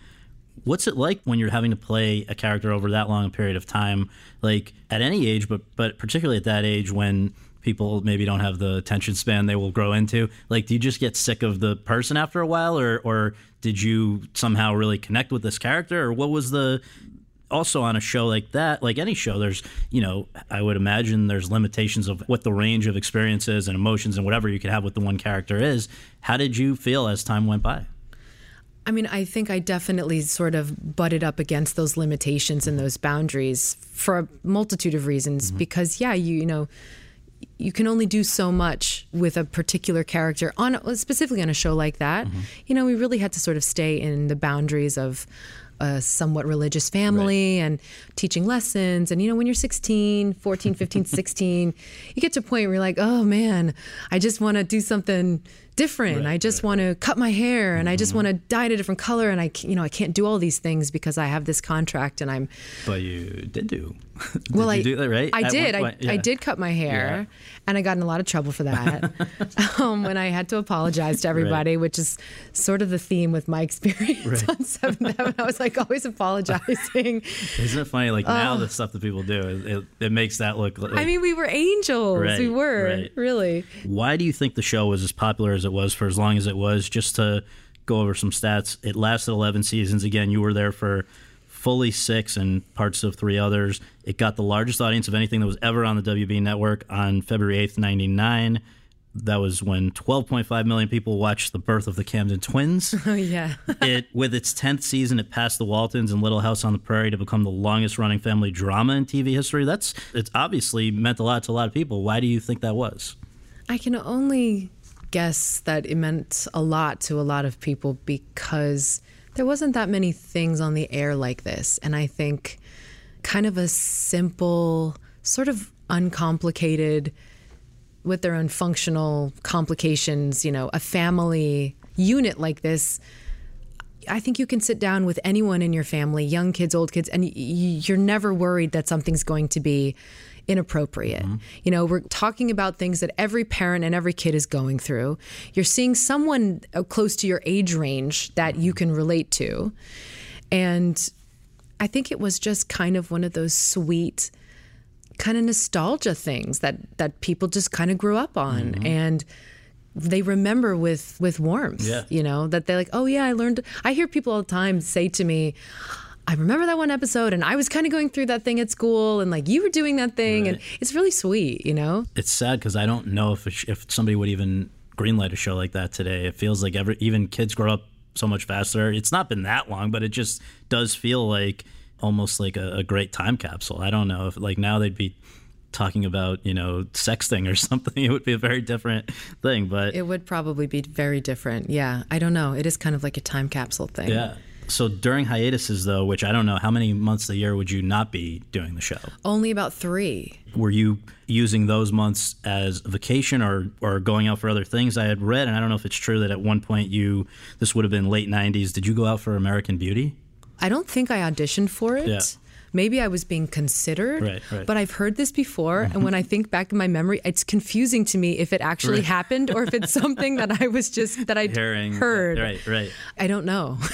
What's it like when you're having to play a character over that long a period of time? Like at any age, but but particularly at that age when people maybe don't have the attention span they will grow into. Like, do you just get sick of the person after a while, or or did you somehow really connect with this character, or what was the also on a show like that, like any show, there's, you know, I would imagine there's limitations of what the range of experiences and emotions and whatever you could have with the one character is. How did you feel as time went by? I mean, I think I definitely sort of butted up against those limitations and those boundaries for a multitude of reasons. Mm-hmm. Because, yeah, you you know, you can only do so much with a particular character on specifically on a show like that. Mm-hmm. You know, we really had to sort of stay in the boundaries of a somewhat religious family and teaching lessons. And you know when you're 16 14 15 16 you get to a point where you're like oh man i just want to do something different. I just want to cut my hair and i just mm-hmm. want to dye it a different color and I, you know i can't do all these things because i have this contract and i'm But you did do. did well, you I do that right? I At did. I, point? I did cut my hair, and I got in a lot of trouble for that. um, when I had to apologize to everybody, which is sort of the theme with my experience on Seventh Heaven. I was like always apologizing. Isn't it funny? Like now, the stuff that people do, it, it, it makes that look. Like, I mean, we were angels. Right, we were right. really. Why do you think the show was as popular as it was for as long as it was? Just to go over some stats, it lasted 11 seasons. Again, you were there for fully six and parts of three others. It got the largest audience of anything that was ever on the WB network on February 8th, 99. That was when 12.5 million people watched the birth of the Camden twins. Oh yeah. it with its 10th season it passed the Waltons and Little House on the Prairie to become the longest running family drama in TV history. That's it's obviously meant a lot to a lot of people. Why do you think that was? I can only guess that it meant a lot to a lot of people because there wasn't that many things on the air like this. And I think kind of a simple, sort of uncomplicated, with their own functional complications, you know, a family unit like this. I think you can sit down with anyone in your family, young kids, old kids, and you're never worried that something's going to be inappropriate. You know, we're talking about things that every parent and every kid is going through. You're seeing someone uh, close to your age range that you can relate to. And I think it was just kind of one of those sweet kind of nostalgia things that that people just kind of grew up on and they remember with with warmth Yeah. you know that they're like oh yeah i learned i hear people all the time say to me i remember that one episode and i was kind of going through that thing at school and like you were doing that thing and it's really sweet you know It's sad because I don't know if sh- if somebody would even greenlight a show like that today. It feels like every even kids grow up so much faster. It's not been that long, but it just does feel like almost like a, a great time capsule. I don't know if like now they'd be talking about you know sexting or something. It would be a very different thing, but it would probably be very different yeah i don't know it is kind of like a time capsule thing yeah. So during hiatuses, though, which I don't know, how many months of the year would you not be doing the show? only about three Were you using those months as vacation or, or going out for other things? I had read, and I don't know if it's true, that at one point you, this would have been late 90s, did you go out for American Beauty? I don't think I auditioned for it. Yeah. Maybe I was being considered, Right, right. but I've heard this before. And mm-hmm. when I think back in my memory, it's confusing to me if it actually happened or if it's something that I was just, that I'd heard. Right, right. I don't know.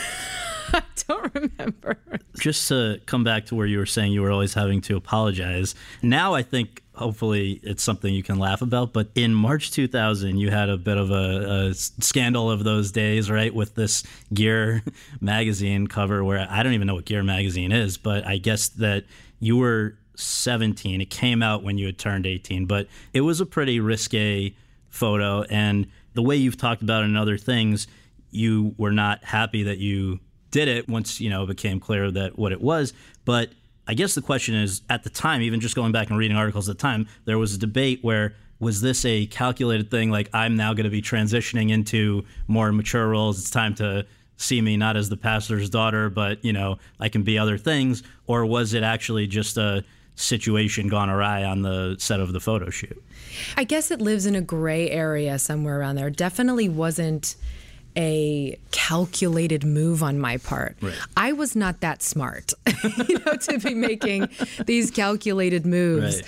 I don't remember. Just to come back to where you were saying you were always having to apologize. Now I think hopefully it's something you can laugh about. But in March 2000, you had a bit of a, a scandal of those days, right? With this Gear magazine cover where I don't even know what Gear magazine is, but I guess that you were 17. It came out when you had turned 18, but it was a pretty risque photo. And the way you've talked about it in other things, you were not happy that you did it once you know it became clear that what it was. But I guess the question is, at the time, even just going back and reading articles at the time, there was a debate where was this a calculated thing? Like I'm now going to be transitioning into more mature roles. It's time to see me not as the pastor's daughter, but you know I can be other things. Or was it actually just a situation gone awry on the set of the photo shoot? I guess it lives in a gray area somewhere around there. Definitely wasn't a calculated move on my part. I was not that smart, you know, to be making these calculated moves. Right.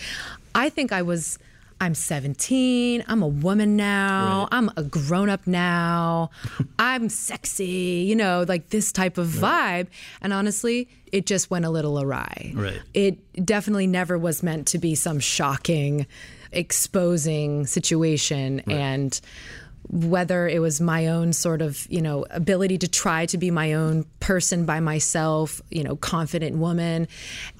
I think I was. I'm 17. I'm a woman now. Right. I'm a grown up now. I'm sexy, you know, like this type of vibe. And honestly, it just went a little awry. Right. It definitely never was meant to be some shocking, exposing situation. And whether it was my own sort of, you know, ability to try to be my own person by myself, you know, confident woman,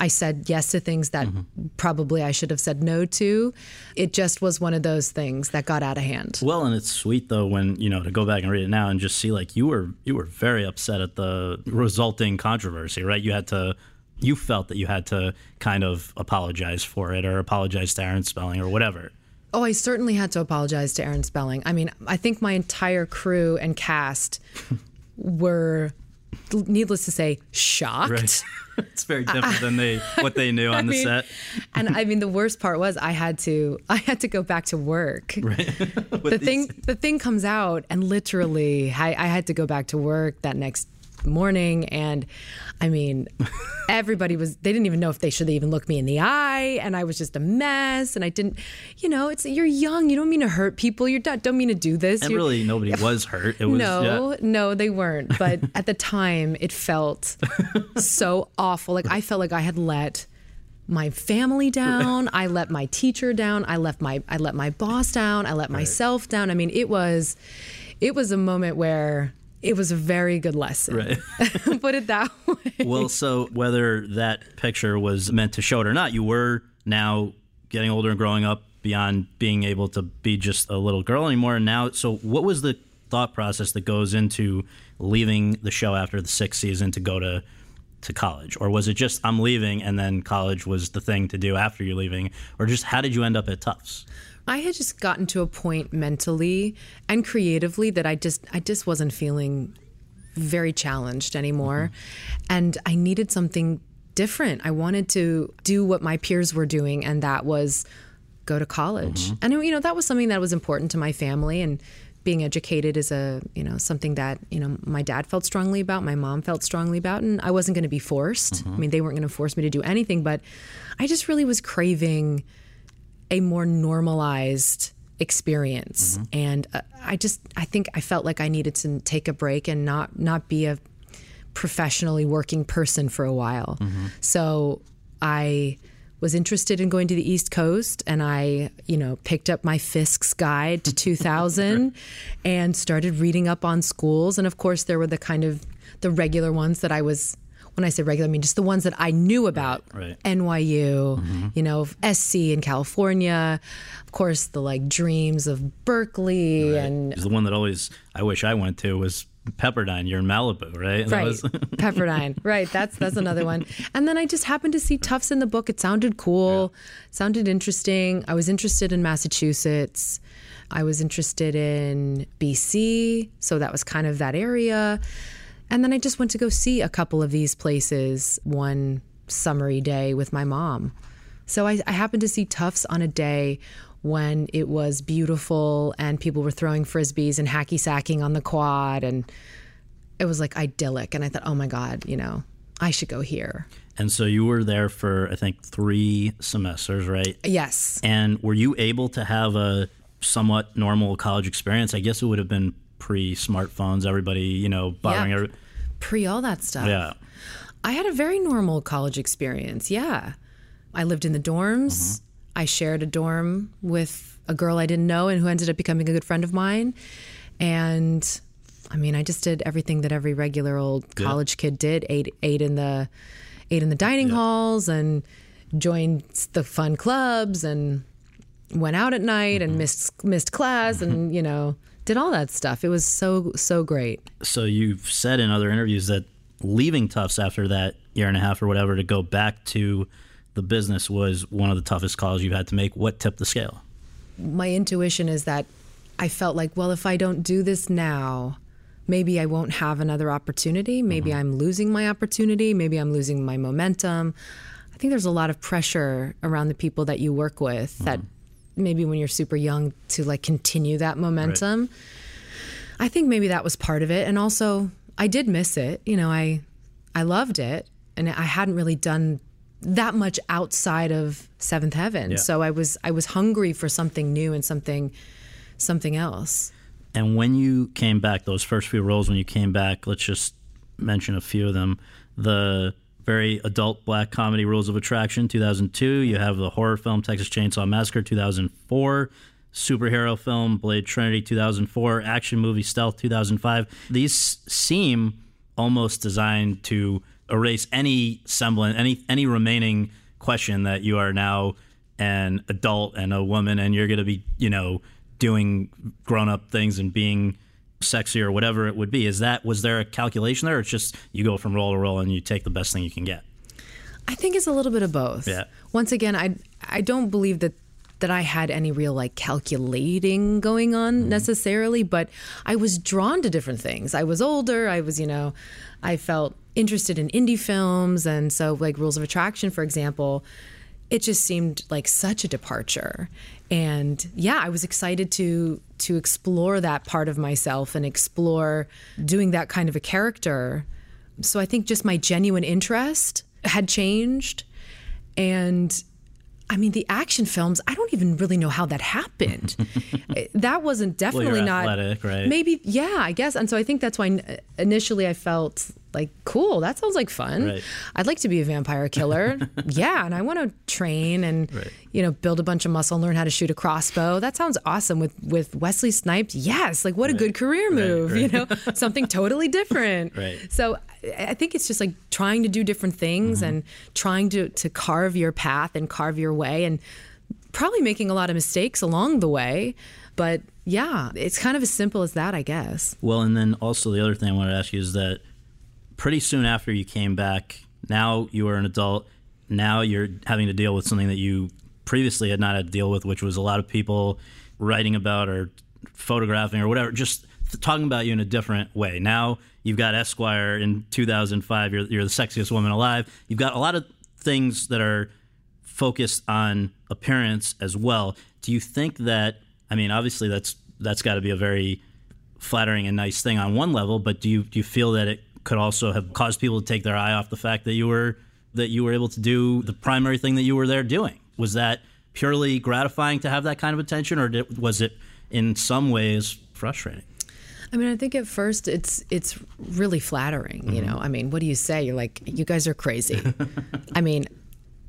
I said yes to things that mm-hmm. probably I should have said no to. It just was one of those things that got out of hand. Well, and it's sweet though when you know to go back and read it now and just see like you were you were very upset at the resulting controversy, right? You had to you felt that you had to kind of apologize for it or apologize to Aaron Spelling or whatever. Oh, I certainly had to apologize to Aaron Spelling. I mean, I think my entire crew and cast were, needless to say, shocked. it's very different than they what they knew on I the mean, set. and I mean, the worst part was I had to I had to go back to work. the thing the thing comes out, and literally, I, I had to go back to work that next morning and i mean everybody was they didn't even know if they should even look me in the eye and i was just a mess and i didn't you know it's you're young you don't mean to hurt people you don't, don't mean to do this And You're- really nobody was hurt. It was no, yeah. no, they weren't. But at the time, it felt so awful. Like I felt like I had let my family down. I let my teacher down. I left my I let my boss down. I let myself down. I mean, it was it was a moment where it was a very good lesson. Right. Put it that way. well, so whether that picture was meant to show it or not, you were now getting older and growing up beyond being able to be just a little girl anymore. And now, so what was the thought process that goes into leaving the show after the sixth season to go to to college, or was it just I'm leaving and then college was the thing to do after you're leaving, or just how did you end up at Tufts? I had just gotten to a point mentally and creatively that I just I just wasn't feeling very challenged anymore mm-hmm. and I needed something different. I wanted to do what my peers were doing and that was go to college. Mm-hmm. And you know that was something that was important to my family and being educated is a you know something that you know my dad felt strongly about, my mom felt strongly about, and I wasn't going to be forced. Mm-hmm. I mean, they weren't going to force me to do anything, but I just really was craving a more normalized experience, and uh, I just I think I felt like I needed to take a break and not not be a professionally working person for a while. So I was interested in going to the East Coast and I, you know, picked up my Fiske's guide to 2000 and started reading up on schools. And of course there were the kind of the regular ones that I was when I say regular I mean just the ones that I knew about. right. NYU, mm-hmm. you know, SC in California, of course the like dreams of Berkeley and the one that always I wish I went to was Pepperdine. You're in Malibu, right? Right, was- Pepperdine. Right, that's that's another one. And then I just happened to see Tufts in the book. It sounded cool, sounded interesting. I was interested in Massachusetts. I was interested in BC, so that was kind of that area. And then I just went to go see a couple of these places one summery day with my mom. So I, I happened to see Tufts on a day when it was beautiful and people were throwing frisbees and hacky sacking on the quad and it was like idyllic and i thought oh my god you know i should go here and so you were there for I think three semesters, right? yes And were you able to have a somewhat normal college experience? I guess it would have been pre-smartphones. Everybody, you know, borrowing. Yeah. Every, pre all that stuff yeah. i had a very normal college experience yeah i lived in the dorms mm-hmm. i shared a dorm with a girl i didn't know and who ended up becoming a good friend of mine and i mean i just did everything that every regular old college kid did ate ate in the ate in the dining halls and joined the fun clubs and went out at night and mm-hmm. missed missed class and you know did all that stuff it was so so great So you've said in other interviews that leaving Tufts after that year and a half or whatever to go back to the business was one of the toughest calls you've had to make. What tipped the scale? my intuition is that I felt like, well, if I don't do this now, maybe I won't have another opportunity. Maybe mm-hmm. I'm losing my opportunity. Maybe I'm losing my momentum. I think there's a lot of pressure around the people that you work with that mm-hmm. Maybe when you're super young to like continue that momentum. I think maybe that was part of it. And also, I did miss it. You know, I I loved it and I hadn't really done that much outside of Seventh Heaven. So I was I was hungry for something new and something something else. And when you came back, those first few roles, when you came back, let's just mention a few of them. The very adult black comedy Rules of Attraction, 2002. You have the horror film Texas Chainsaw Massacre, 2004. Superhero film Blade Trinity, 2004. Action movie Stealth, 2005. These seem almost designed to erase any semblance, any any remaining question that you are now an adult and a woman, and you're going to be, you know, doing grown up things and being sexy or whatever it would be. Is that was there a calculation there, or it's just you go from role to role and you take the best thing you can get? I think it's a little bit of both. Yeah. Once again, I I don't believe that that I had any real like calculating going on mm-hmm. necessarily, but I was drawn to different things. I was older. I was, you know, I felt interested in indie films, and so like Rules of Attraction, for example, it just seemed like such a departure. And yeah, I was excited to to explore that part of myself and explore doing that kind of a character. So I think just my genuine interest had changed and I mean, the action films, I don't even really know how that happened. that wasn't definitely you're not. athletic, right? Maybe, yeah, I guess. And so I think that's why uh, initially I felt like, cool, that sounds like fun. Right. I'd like to be a vampire killer. yeah, and I want to train and, you know, build a bunch of muscle and learn how to shoot a crossbow. That sounds awesome with, with Wesley Snipes. Yes, like what a good career move, you know, something totally different. Right. So I think it's just like trying to do different things mm-hmm. and trying to, to carve your path and carve your way and probably making a lot of mistakes along the way. But yeah, it's kind of as simple as that, I guess. Well, and then also the other thing I wanted to ask you is that pretty soon after you came back, now you are an adult. Now you're having to deal with something that you previously had not had to deal with, which was a lot of people writing about or photographing or whatever, just talking about you in a different way. Now you've got Esquire in 2005. You're, you're the sexiest woman alive. You've got a lot of things that are focused on appearance as well. Do you think that? I mean, obviously that's that's got to be a very flattering and nice thing on one level, but do you do you feel that it could also have caused people to take their eye off the fact that you were that you were able to do the primary thing that you were there doing? Was that purely gratifying to have that kind of attention, or did, was it in some ways frustrating? I mean, I think at first it's it's really flattering. You mm-hmm. know, I mean, what do you say? You're like, you guys are crazy. I mean,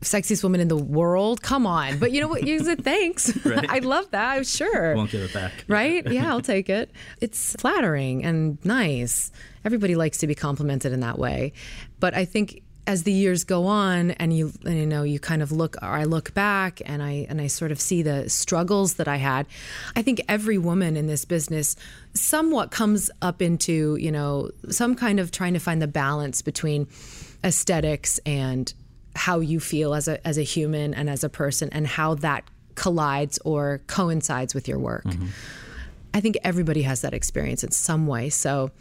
sexiest woman in the world. Come on, but you know what? You said thanks. I love that. I'm sure. Won't give it back. Right? Yeah, I'll take it. It's flattering and nice. Everybody likes to be complimented in that way, but I think as the years go on and you you know you kind of look or I look back and I and I sort of see the struggles that I had I think every woman in this business somewhat comes up into you know some kind of trying to find the balance between aesthetics and how you feel as a as a human and as a person and how that collides or coincides with your work. Mm-hmm. I think everybody has that experience in some way. So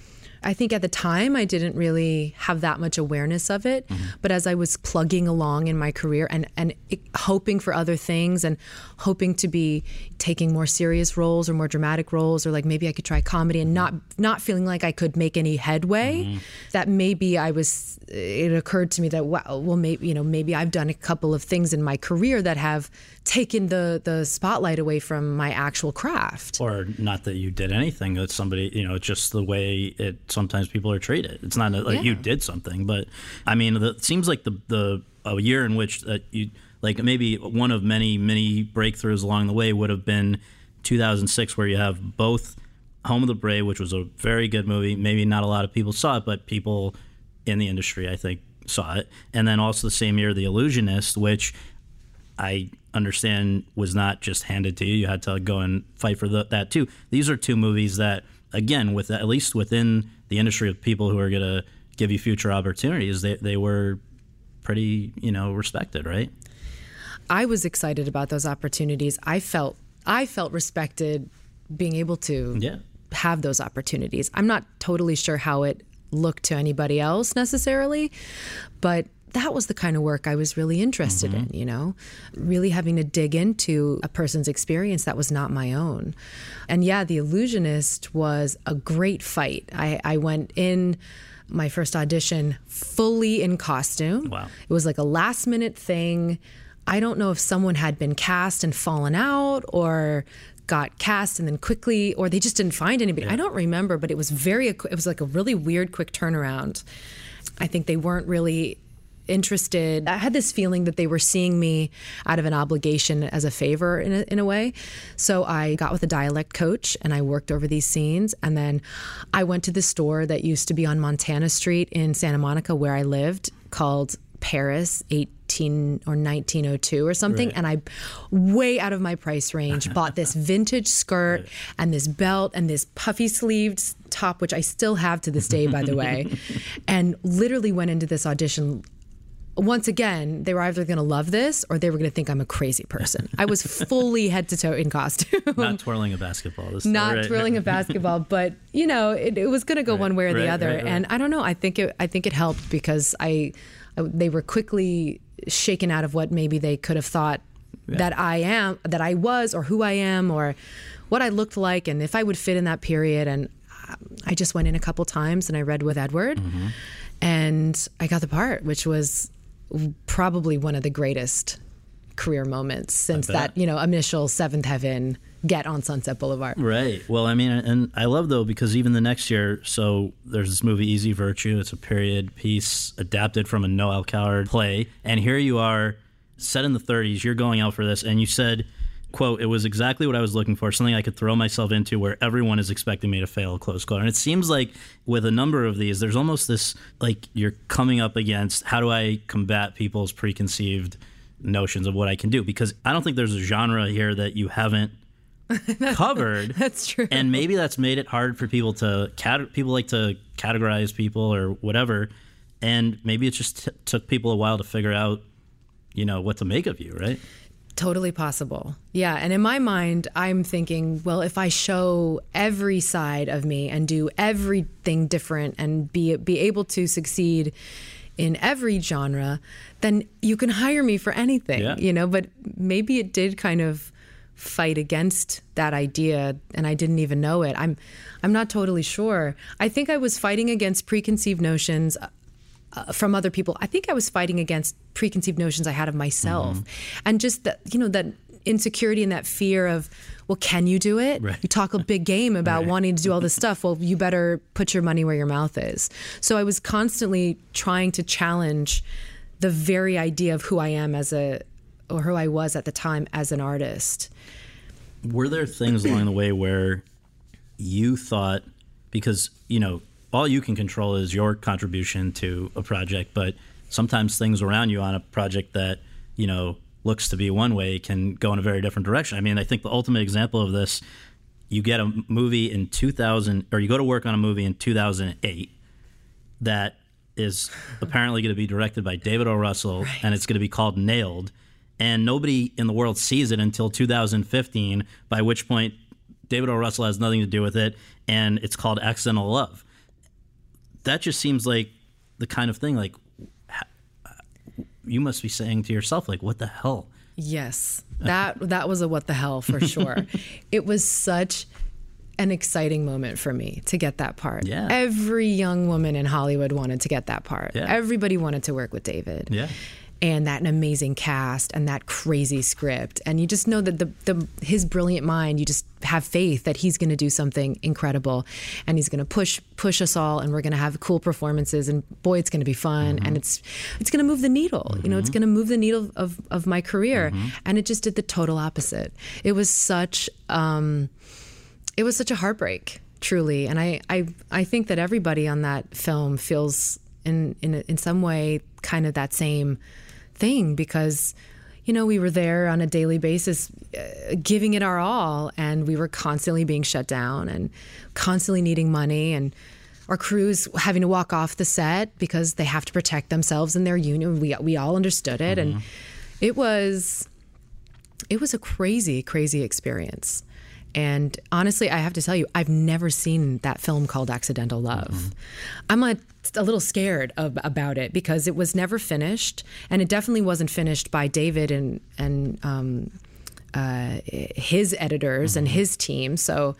I think at the time I didn't really have that much awareness of it, mm-hmm. but as I was plugging along in my career and and it, hoping for other things and hoping to be taking more serious roles or more dramatic roles or like maybe I could try comedy and mm-hmm. not not feeling like I could make any headway, mm-hmm. that maybe I was it occurred to me that wow, well maybe you know maybe I've done a couple of things in my career that have taken the the spotlight away from my actual craft. Or not that you did anything. That somebody, you know, just the way it sometimes people are treated. It's not like you did something, but I mean, the, it seems like the the a year in which that you like maybe one of many many breakthroughs along the way would have been 2006, where you have both Home of the Brave, which was a very good movie. Maybe not a lot of people saw it, but people in the industry, I think, saw it. And then also the same year, The Illusionist, which I understand was not just handed to you. You had to go and fight for the, that too. These are two movies that, again, with at least within the industry of people who are going to give you future opportunities, they they were pretty you know respected, right? I was excited about those opportunities. I felt I felt respected being able to Yeah. have those opportunities. I'm not totally sure how it looked to anybody else necessarily, but that was the kind of work I was really interested mm-hmm. in, you know, really having to dig into a person's experience that was not my own. And yeah, The Illusionist was a great fight. I, I went in my first audition fully in costume. Wow. It was like a last minute thing. I don't know if someone had been cast and fallen out or got cast and then quickly or they just didn't find anybody. I don't remember, but it was very it was like a really weird quick turnaround. I think they weren't really interested. I had this feeling that they were seeing me out of an obligation as a favor in a, in a way. So I got with a dialect coach and I worked over these scenes. And then I went to the store that used to be on Montana Street in Santa Monica where I lived called Paris 18 or 1902 or something. And I, way out of my price range, bought this vintage skirt and this belt and this puffy sleeved top, which I still have to this day, by the way. and literally went into this audition once again, they were either going to love this or they were going to think I'm a crazy person. I was fully head to toe in costume, Not twirling a basketball. This, not right, twirling a basketball, but you know, it, it was going to go one way or the other. right, right. And I don't know. I think it. I think it helped because I, I they were quickly shaken out of what maybe they could have thought that I am, that I was, or who I am, or what I looked like, and if I would fit in that period. And um, I just went in a couple times and I read with Edward, Mm-hmm. and I got the part, which was probably one of the greatest career moments since that you know initial Seventh Heaven get on Sunset Boulevard. Right. Well, I mean, and I love though because even the next year, so there's this movie Easy Virtue. It's a period piece adapted from a Noel Coward play, and here you are, set in the 30s. You're going out for this, and you said, "quote It was exactly what I was looking for. Something I could throw myself into, where everyone is expecting me to fail." Close quote. And it seems like with a number of these, there's almost this like you're coming up against how do I combat people's preconceived notions of what I can do because I don't think there's a genre here that you haven't covered. That's true. And maybe that's made it hard for people to cat- people like to categorize people or whatever, and maybe it just t- took people a while to figure out, you know, what to make of you, right? Totally possible. Yeah. And in my mind, I'm thinking, well, if I show every side of me and do everything different and be be able to succeed in every genre, then you can hire me for anything, Yeah. you know, but maybe it did kind of fight against that idea and I didn't even know it. I'm I'm not totally sure. I think I was fighting against preconceived notions uh, from other people. I think I was fighting against preconceived notions I had of myself. And just that you know that insecurity and that fear of well can you do it Right. you talk a big game about wanting to do all this stuff well you better put your money where your mouth is so i was constantly trying to challenge the very idea of who i am as a or who i was at the time as an artist were there things along the way where you thought because you know all you can control is your contribution to a project but sometimes things around you on a project that you know looks to be one way can go in a very different direction i mean i think the ultimate example of this you get a movie in 2000 or you go to work on a movie in 2008 that is apparently going to be directed by David O. Russell, and it's going to be called Nailed. And nobody in the world sees it until 2015, by which point David O. Russell has nothing to do with it, and it's called Accidental Love. That just seems like the kind of thing like you must be saying to yourself, like, what the hell? Yes, that that was a what the hell for sure. it was such an exciting moment for me to get that part. Yeah. Every young woman in Hollywood wanted to get that part. Yeah. Everybody wanted to work with David. Yeah. And that amazing cast and that crazy script. And you just know that the, the his brilliant mind, you just have faith that he's going to do something incredible and he's going to push push us all and we're going to have cool performances and boy it's going to be fun mm-hmm. and it's it's going to move the needle. You know, it's mm-hmm. going to move the needle of of my career. Mm-hmm. And it just did the total opposite. It was such um it was such a heartbreak, truly. And I, I, I think that everybody on that film feels in, in, in some way kind of that same thing because, you know, we were there on a daily basis, uh, giving it our all, and we were constantly being shut down and constantly needing money and our crews having to walk off the set because they have to protect themselves and their union. We, we all understood it. And it was, it was a crazy, crazy experience. And honestly, I have to tell you, I've never seen that film called Accidental Love. I'm a, a little scared of, about it because it was never finished, and it definitely wasn't finished by David and and um, uh, his editors and his team. So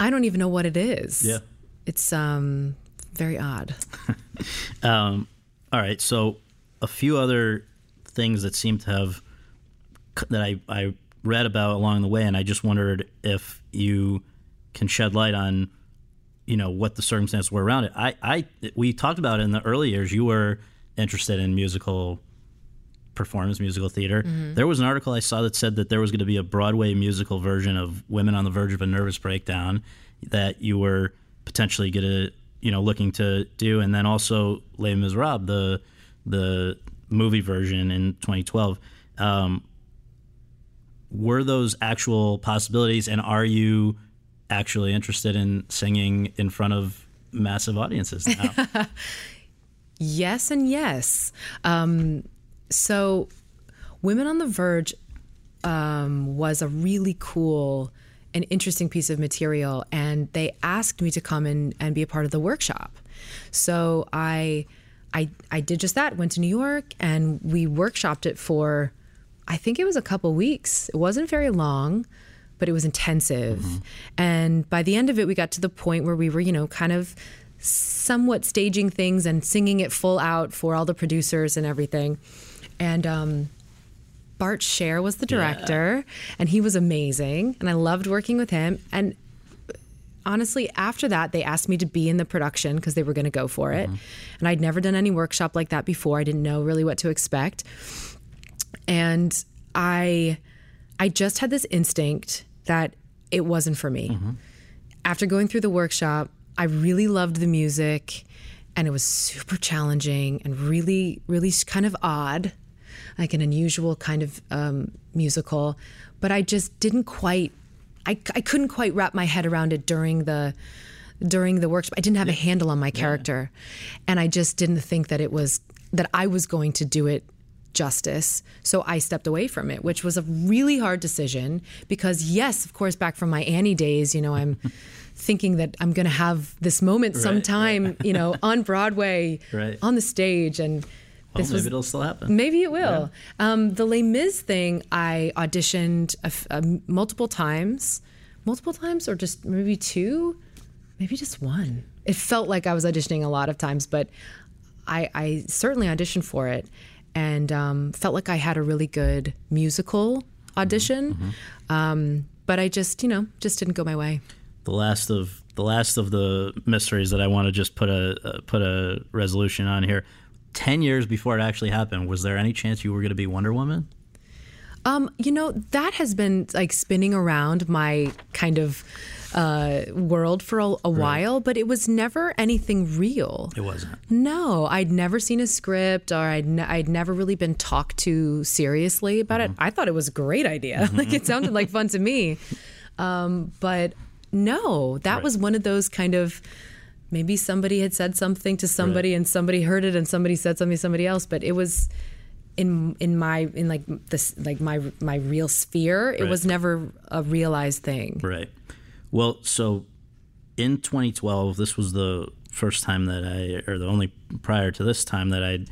I don't even know what it is. Yeah. it's um, very odd. Um, all right, so a few other things that seem to have that I, I read about along the way, and I just wondered if you can shed light on, you know, what the circumstances were around it. I, I we talked about it in the early years. You were interested in musical performance, musical theater. There was an article I saw that said that there was going to be a Broadway musical version of Women on the Verge of a Nervous Breakdown that you were potentially going to, you know, looking to do, and then also Les Miserables, the the movie version in 2012. Um, were those actual possibilities, and are you actually interested in singing in front of massive audiences now? Yes and yes. Um, so, Women on the Verge um, was a really cool and interesting piece of material, and they asked me to come in and be a part of the workshop. So I, I, I did just that. Went to New York, and we workshopped it for, I think it was a couple weeks. It wasn't very long, but it was intensive. Mm-hmm. And by the end of it, we got to the point where we were, you know, kind of somewhat staging things and singing it full out for all the producers and everything. And um, Bart Sher was the director, and he was amazing, and I loved working with him. And uh, honestly, after that, they asked me to be in the production because they were going to go for it. Mm-hmm. And I'd never done any workshop like that before. I didn't know really what to expect. And I I just had this instinct that it wasn't for me. After going through the workshop, I really loved the music and it was super challenging and really really kind of odd like an unusual kind of um, musical. But i just didn't quite I, I couldn't quite wrap my head around it during the during the workshop. I didn't have a handle on my character. And i just didn't think that it was that i was going to do it justice so i stepped away from it which was a really hard decision because yes of course back from my annie days you know i'm thinking that i'm going to have this moment sometime you know on broadway Right. on the stage and Oh, This maybe was- it'll still happen. Maybe it will. Um, the Les Mis thing, I auditioned a a multiple times, multiple times, or just maybe two, maybe just one. It felt like I was auditioning a lot of times, but I, I certainly auditioned for it, and um, felt like I had a really good musical audition. Um, but I just, you know, just didn't go my way. the last of the last of the mysteries that I want to just put a uh, put a resolution on here. Ten years before it actually happened, was there any chance you were going to be Wonder Woman? Um, you know, that has been like spinning around my kind of uh, world for a, a while, but it was never anything real. It wasn't. No, I'd never seen a script or I'd, ne- I'd never really been talked to seriously about it. I thought it was a great idea. like it sounded like fun to me. Um, but no, that was one of those kind of maybe somebody had said something to somebody and somebody heard it and somebody said something to somebody else, but it was in in my in like this like my my real sphere it Right. was never a realized thing Right. Well, so in 2012, this was the first time that I, or the only prior to this time that I'd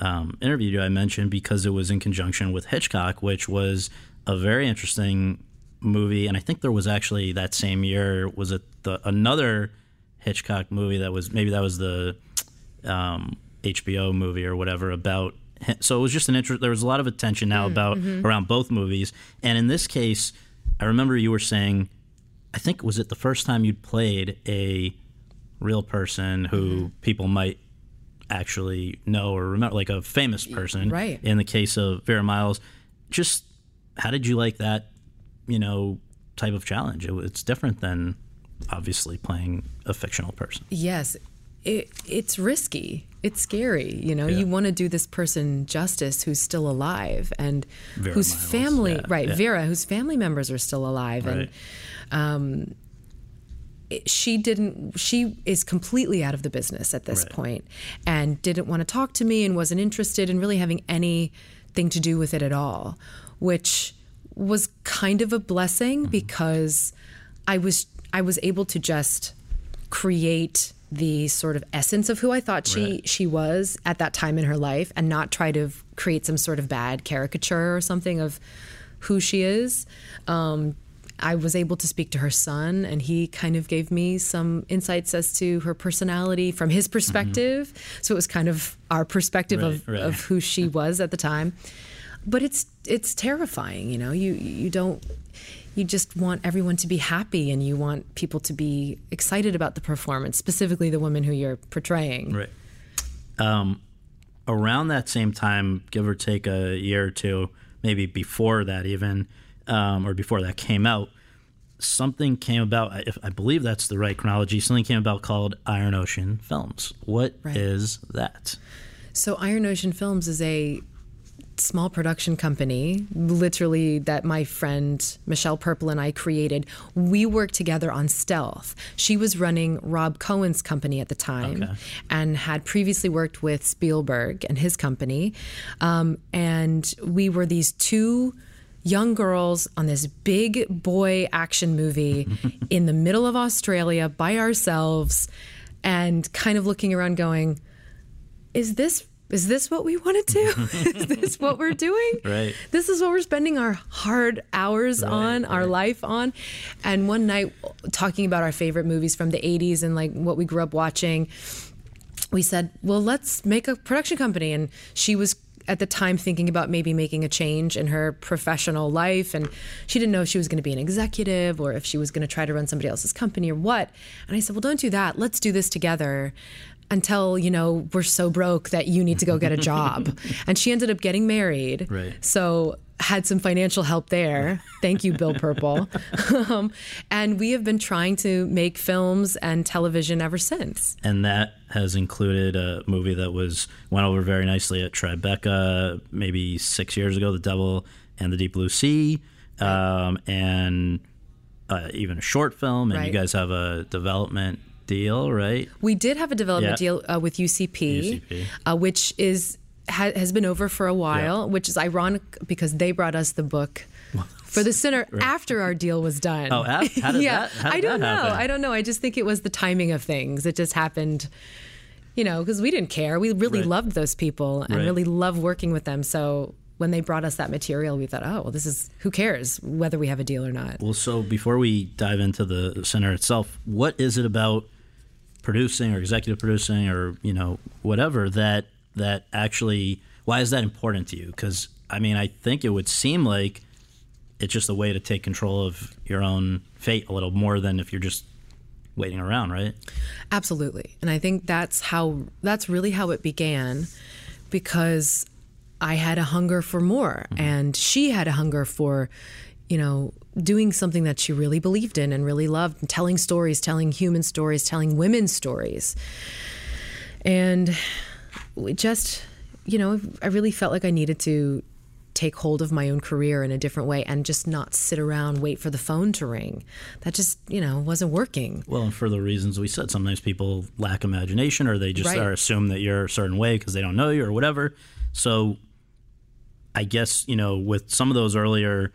um, interviewed you, I mentioned because it was in conjunction with Hitchcock, which was a very interesting movie. And I think there was actually that same year, was it the, another Hitchcock movie that was, maybe that was the um, HBO movie or whatever about. So it was just an interest. There was a lot of attention now about around both movies, and in this case, I remember you were saying, I think was it the first time you'd played a real person who mm-hmm. people might actually know or remember, like a famous person, right. In the case of Vera Miles, just how did you like that? You know, type of challenge. It, it's different than obviously playing a fictional person. yes it it's risky it's scary you know you want to do this person justice who's still alive and Vera whose Miles, family yeah, right yeah. vera whose family members are still alive Right. and um she didn't she is completely out of the business at this Right. point and didn't want to talk to me and wasn't interested in really having anything to do with it at all which was kind of a blessing Mm-hmm. because i was i was able to just create the sort of essence of who i thought she Right. she was at that time in her life and not try to create some sort of bad caricature or something of who she is um, I was able to speak to her son, and he kind of gave me some insights as to her personality from his perspective. So it was kind of our perspective of, Mm-hmm. Right, right. of who she was at the time. But it's it's terrifying, you know. You you don't you just want everyone to be happy, and you want people to be excited about the performance, specifically the woman who you're portraying. Right. Um, around that same time, give or take a year or two, maybe before that even, um, or before that came out, something came about. If I believe that's the right chronology, something came about called Iron Ocean Films. What is Right. that? So Iron Ocean Films is a small production company, literally that my friend Michelle Purple and I created. We worked together on Stealth. She was running Rob Cohen's company at the time Okay. and had previously worked with Spielberg and his company. Um, and we were these two young girls on this big boy action movie in the middle of Australia by ourselves and kind of looking around going, is this is this what we want to do? is this what we're doing? Right. This is what we're spending our hard hours on, our life on. And one night talking about our favorite movies from the 80s and like what we grew up watching, we said, "Well, let's make a production company." And she was at the time thinking about maybe making a change in her professional life and she didn't know if she was going to be an executive or if she was going to try to run somebody else's company or what. And I said, "Well, don't do that. Let's do this together." Until you know we're so broke that you need to go get a job, and she ended up getting married. Right. So had some financial help there. Thank you, Bill Purple. um, and we have been trying to make films and television ever since. and that has included a movie that was went over very nicely at Tribeca maybe six years ago, The Devil and the Deep Blue Sea, um, and uh, even a short film. And you guys have a development deal, right? We did have a development Yeah. deal uh, with UCP, UCP. Uh, which is ha- has been over for a while, which is ironic because they brought us the book. For the sinner, after our deal was done. Oh, how did yeah, that- how did I don't know. happen? I don't know. I just think it was the timing of things. It just happened. you know, because we didn't care. We really Right. loved those people and Right. really loved working with them. So when they brought us that material, we thought, oh, well, this is who cares whether we have a deal or not. Well, so before we dive into the Sinner itself, what is it about producing or executive producing or you know whatever that that actually why is that important to you? Because I mean, I think it would seem like it's just a way to take control of your own fate a little more than if you're just waiting around, right? Absolutely. And I think that's how that's really how it began because I had a hunger for more mm-hmm. and she had a hunger for you know doing something that she really believed in and really loved and telling stories, telling human stories, telling women's stories. And we just you know, I really felt like I needed to take hold of my own career in a different way and just not sit around wait for the phone to ring. That just, you know, wasn't working. Well, and for the reasons we said, sometimes people lack imagination or they just Right. are assume that you're a certain way because they don't know you or whatever. So, I guess you know with some of those earlier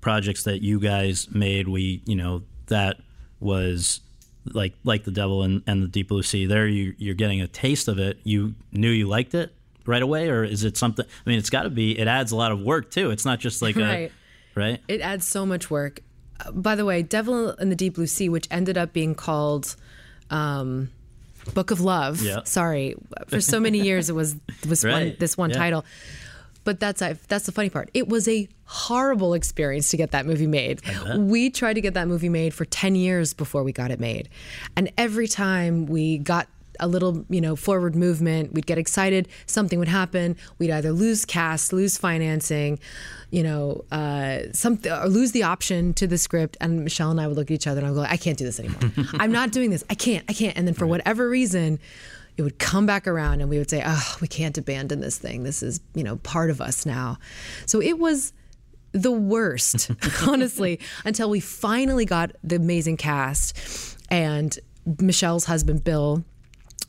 projects that you guys made, we you know that was like like the devil and, and the deep blue sea. There, you you're getting a taste of it. You knew you liked it right away, or is it something? I mean, it's got to be. It adds a lot of work too. It's not just like Right. a right. It adds so much work. By the way, Devil in the Deep Blue Sea, which ended up being called um, Book of Love. Yeah. Sorry, for so many years it was was one, this one Yeah. title. But that's that's the funny part. It was a horrible experience to get that movie made. We tried to get that movie made for 10 years before we got it made. And every time we got a little, you know, forward movement, we'd get excited, something would happen, we'd either lose cast, lose financing, you know, uh, something or lose the option to the script and Michelle and I would look at each other and I'd go, I can't do this anymore. I'm not doing this. I can't. I can't. And then for whatever reason, it would come back around and we would say, oh, we can't abandon this thing. This is, you know, part of us now. So it was the worst, honestly, until we finally got the amazing cast and Michelle's husband, Bill,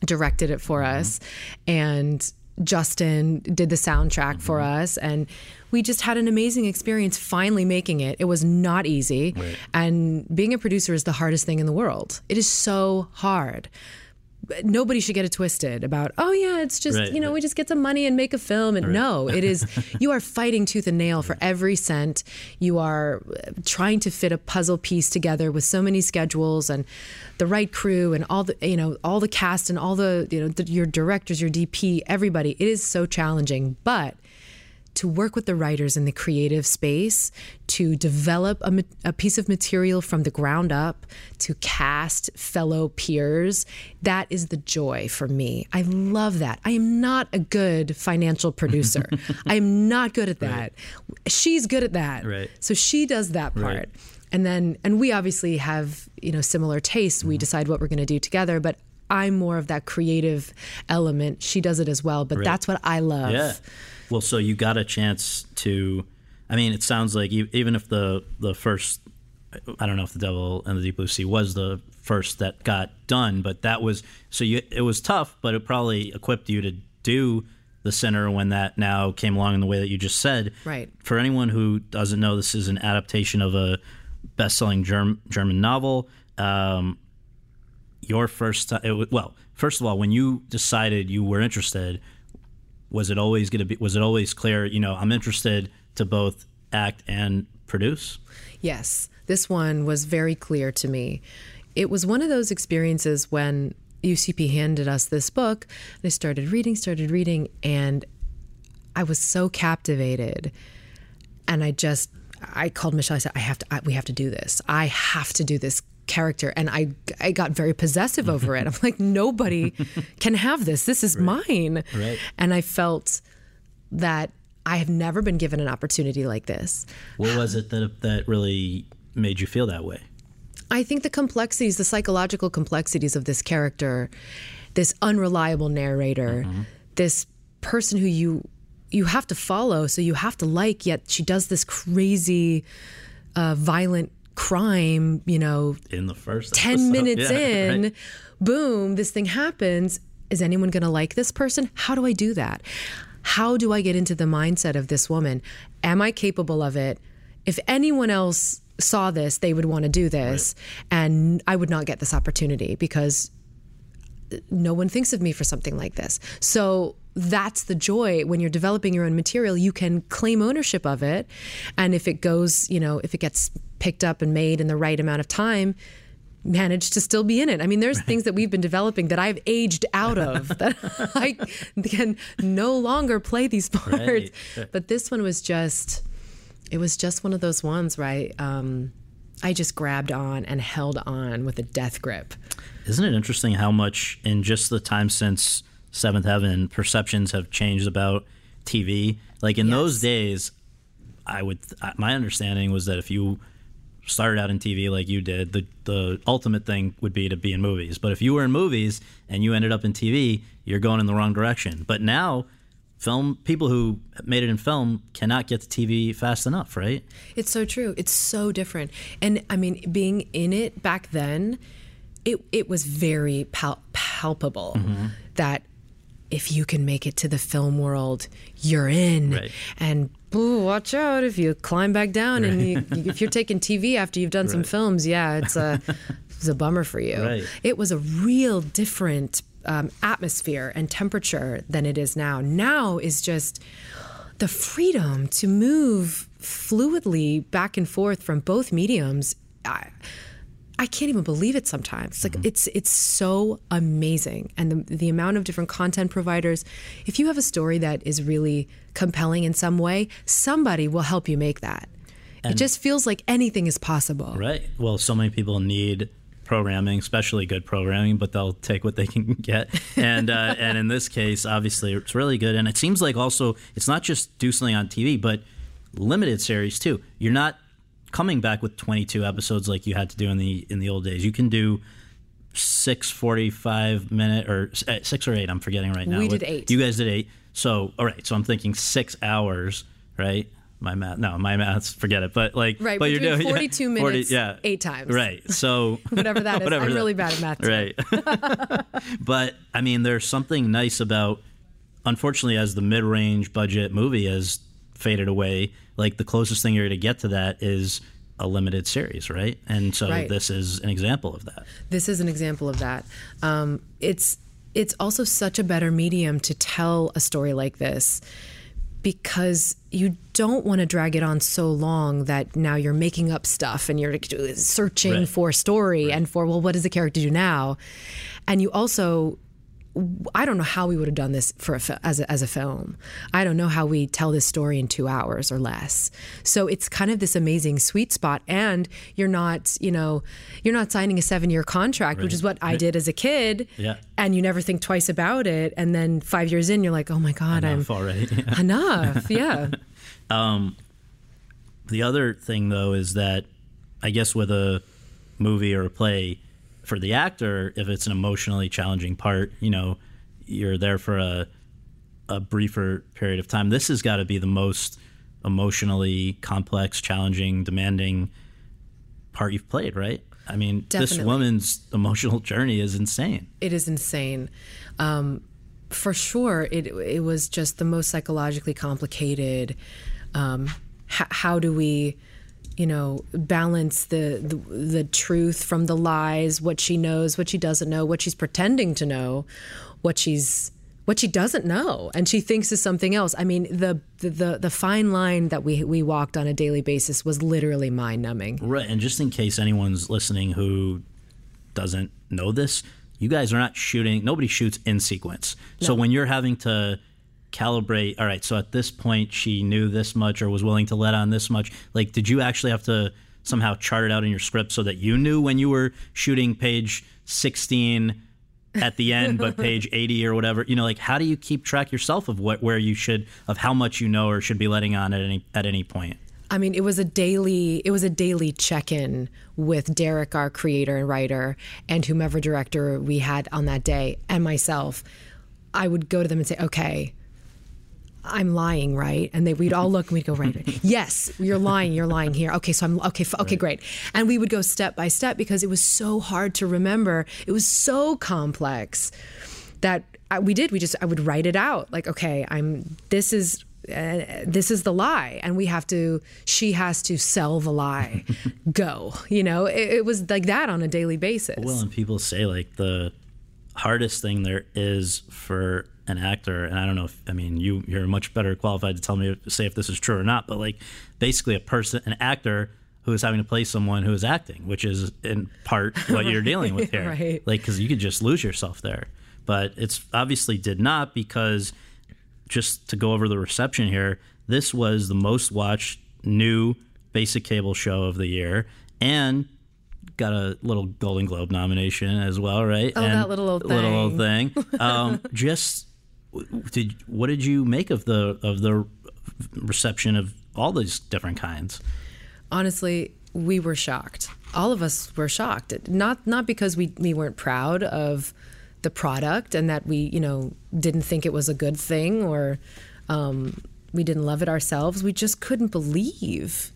directed it for mm-hmm. us and Justin did the soundtrack for mm-hmm. us and we just had an amazing experience finally making it. It was not easy. And being a producer is the hardest thing in the world. It is so hard nobody should get it twisted about oh yeah it's just Right, you know right. we just get some money and make a film. And no it is you are fighting tooth and nail for every cent. You are uh, trying to fit a puzzle piece together with so many schedules and the right crew and all the you know all the cast and all the you know the, your directors your dp everybody. It is so challenging. But to work with the writers in the creative space, to develop a, a piece of material from the ground up, to cast fellow peers, that is the joy for me. I love that. I am not a good financial producer. I am not good at that. She's good at that. Right. So she does that part. Right. And then, and we obviously have, you know, similar tastes. We mm-hmm. decide what we're going to do together, but I'm more of that creative element. She does it as well, but that's what I love. Yeah. Well, so you got a chance to. I mean, it sounds like you, even if the the first, I don't know if the Devil and the Deep Blue Sea was the first that got done, but that was so you. It was tough, but it probably equipped you to do the Sinner when that now came along in the way that you just said. Right. For anyone who doesn't know, this is an adaptation of a best-selling Germ, German novel. Um, your first time, it, well, first of all, when you decided you were interested, was it always going to be was it always clear you know i'm interested to both act and produce Yes, this one was very clear to me. It was one of those experiences when UCP handed us this book, and I started reading, started reading, and I was so captivated. And I just, I called Michelle. I said, "I have to. I, we have to do this. I have to do this character." And I, I got very possessive over it. I'm like, nobody can have this. This is mine. Right. And I felt that I have never been given an opportunity like this. what was it that that really made you feel that way I think the complexities, the psychological complexities of this character, this unreliable narrator, this person who you you have to follow, so you have to like, yet she does this crazy, uh, violent crime. You know, in the first 10 episode? minutes Yeah, in, right. boom, this thing happens. Is anyone going to like this person? How do I do that? How do I get into the mindset of this woman? Am I capable of it? If anyone else saw this, they would want to do this. And I would not get this opportunity because no one thinks of me for something like this. So that's the joy when you're developing your own material. You can claim ownership of it, and if it goes, you know, if it gets picked up and made in the right amount of time. managed to still be in it. I mean, there's things that we've been developing that I've aged out of that I can no longer play these parts. Right. But this one was just, it was just one of those ones, right? Um, I just grabbed on and held on with a death grip. Isn't it interesting how much in just the time since Seventh Heaven perceptions have changed about TV? Like in those days, I would my understanding was that if you started out in TV like you did, the the ultimate thing would be to be in movies. But if you were in movies and you ended up in TV, you're going in the wrong direction. But now film people who made it in film cannot get to TV fast enough, right? It's so true. It's so different. And I mean, being in it back then, it it was very pal- palpable mm-hmm. that if you can make it to the film world, you're in. Right. And ooh, watch out if you climb back down and you, if you're taking TV after you've done some films, yeah, it's a it's a bummer for you. Right. It was a real different um, atmosphere and temperature than it is now. Now is just the freedom to move fluidly back and forth from both mediums. I, I can't even believe it sometimes. Like it's it's so amazing, and the the amount of different content providers. If you have a story that is really compelling in some way, somebody will help you make that. it just feels like anything is possible. Right. Well, so many people need programming, especially good programming, but they'll take what they can get. And uh, and in this case, obviously, it's really good. And it seems like also it's not just do something on TV, but limited series too. You're not coming back with 22 episodes like you had to do in the in the old days. You can do six 45 minute or uh, six or eight. I'm forgetting right now. We did eight. You guys did eight. So all right. So I'm thinking six hours. Right. My math. No, my math, Forget it. But like. Right, But you're doing doing 42 minutes, yeah, eight times. Right. So Whatever that is. Whatever I'm that- really bad at math. Right. but I mean, there's something nice about, unfortunately, as the mid range budget movie has faded away, like the closest thing you're going to get to that is a limited series, right? And so Right. this is an example of that. This is an example of that. Um, it's it's also such a better medium to tell a story like this because you don't want to drag it on so long that now you're making up stuff and you're searching Right. for story and for well what does the character do now and you also I don't know how we would have done this for a, as a, as a film. I don't know how we tell this story in two hours or less. So it's kind of this amazing sweet spot, and you're not, you know, you're not signing a seven year contract, which is what I did as a kid. Yeah. And you never think twice about it, and then five years in, you're like, oh my god, Enough I'm already. enough. Yeah. Um, the other thing, though, is that I guess with a movie or a play, for the actor, if it's an emotionally challenging part, you know, you're there for a a briefer period of time. This has got to be the most emotionally complex, challenging, demanding part you've played, right? I mean, this woman's emotional journey is insane. It is insane. Um, for sure, it it was just the most psychologically complicated. Um, h- how do we, you know, balance the, the the truth from the lies? What she knows, what she doesn't know, what she's pretending to know, what she's what she doesn't know and she thinks is something else. I mean, the the the, the fine line that we we walked on a daily basis was literally mind numbing. Right. And just in case anyone's listening who doesn't know this, you guys are not shooting, nobody shoots in sequence. So when you're having to calibrate, all right, so at this point she knew this much or was willing to let on this much, like, did you actually have to somehow chart it out in your script so that you knew when you were shooting page 16 at the end but page 80 or whatever? You know like how do you keep track yourself of what where you should of how much you know or should be letting on at any at any point? I mean, it was a daily it was a daily check-in with Derek, our creator and writer, and whomever director we had on that day, and myself. I would go to them and say, "Okay, I'm lying, right?" And they we'd all look and we'd go, "Right, right. yes, you're lying. You're lying here. Okay, so I'm okay. f- Okay, great." And we would go step by step because it was so hard to remember. It was so complex that I, we did. We just I would write it out. Like, okay, I'm. This is. Uh, this is the lie, and we have to. She has to sell the lie. Go. You know, it, it was like that on a daily basis. Well, and people say like the hardest thing there is for an actor, and I don't know if I mean you you're much better qualified to tell me say if this is true or not, but like basically a person, an actor who is having to play someone who is acting, which is in part what you're dealing with here, Right. Like because you could just lose yourself there, but it's obviously did not because just to go over the reception here, this was the most watched new basic cable show of the year, and got a little Golden Globe nomination as well, right? Oh, and that little old little old thing. Um, just did what did you make of the of the reception of all these different kinds? honestly, we were shocked. All of us were shocked. Not not because we, we weren't proud of the product and that we, you know, didn't think it was a good thing or um, we didn't love it ourselves. We just couldn't believe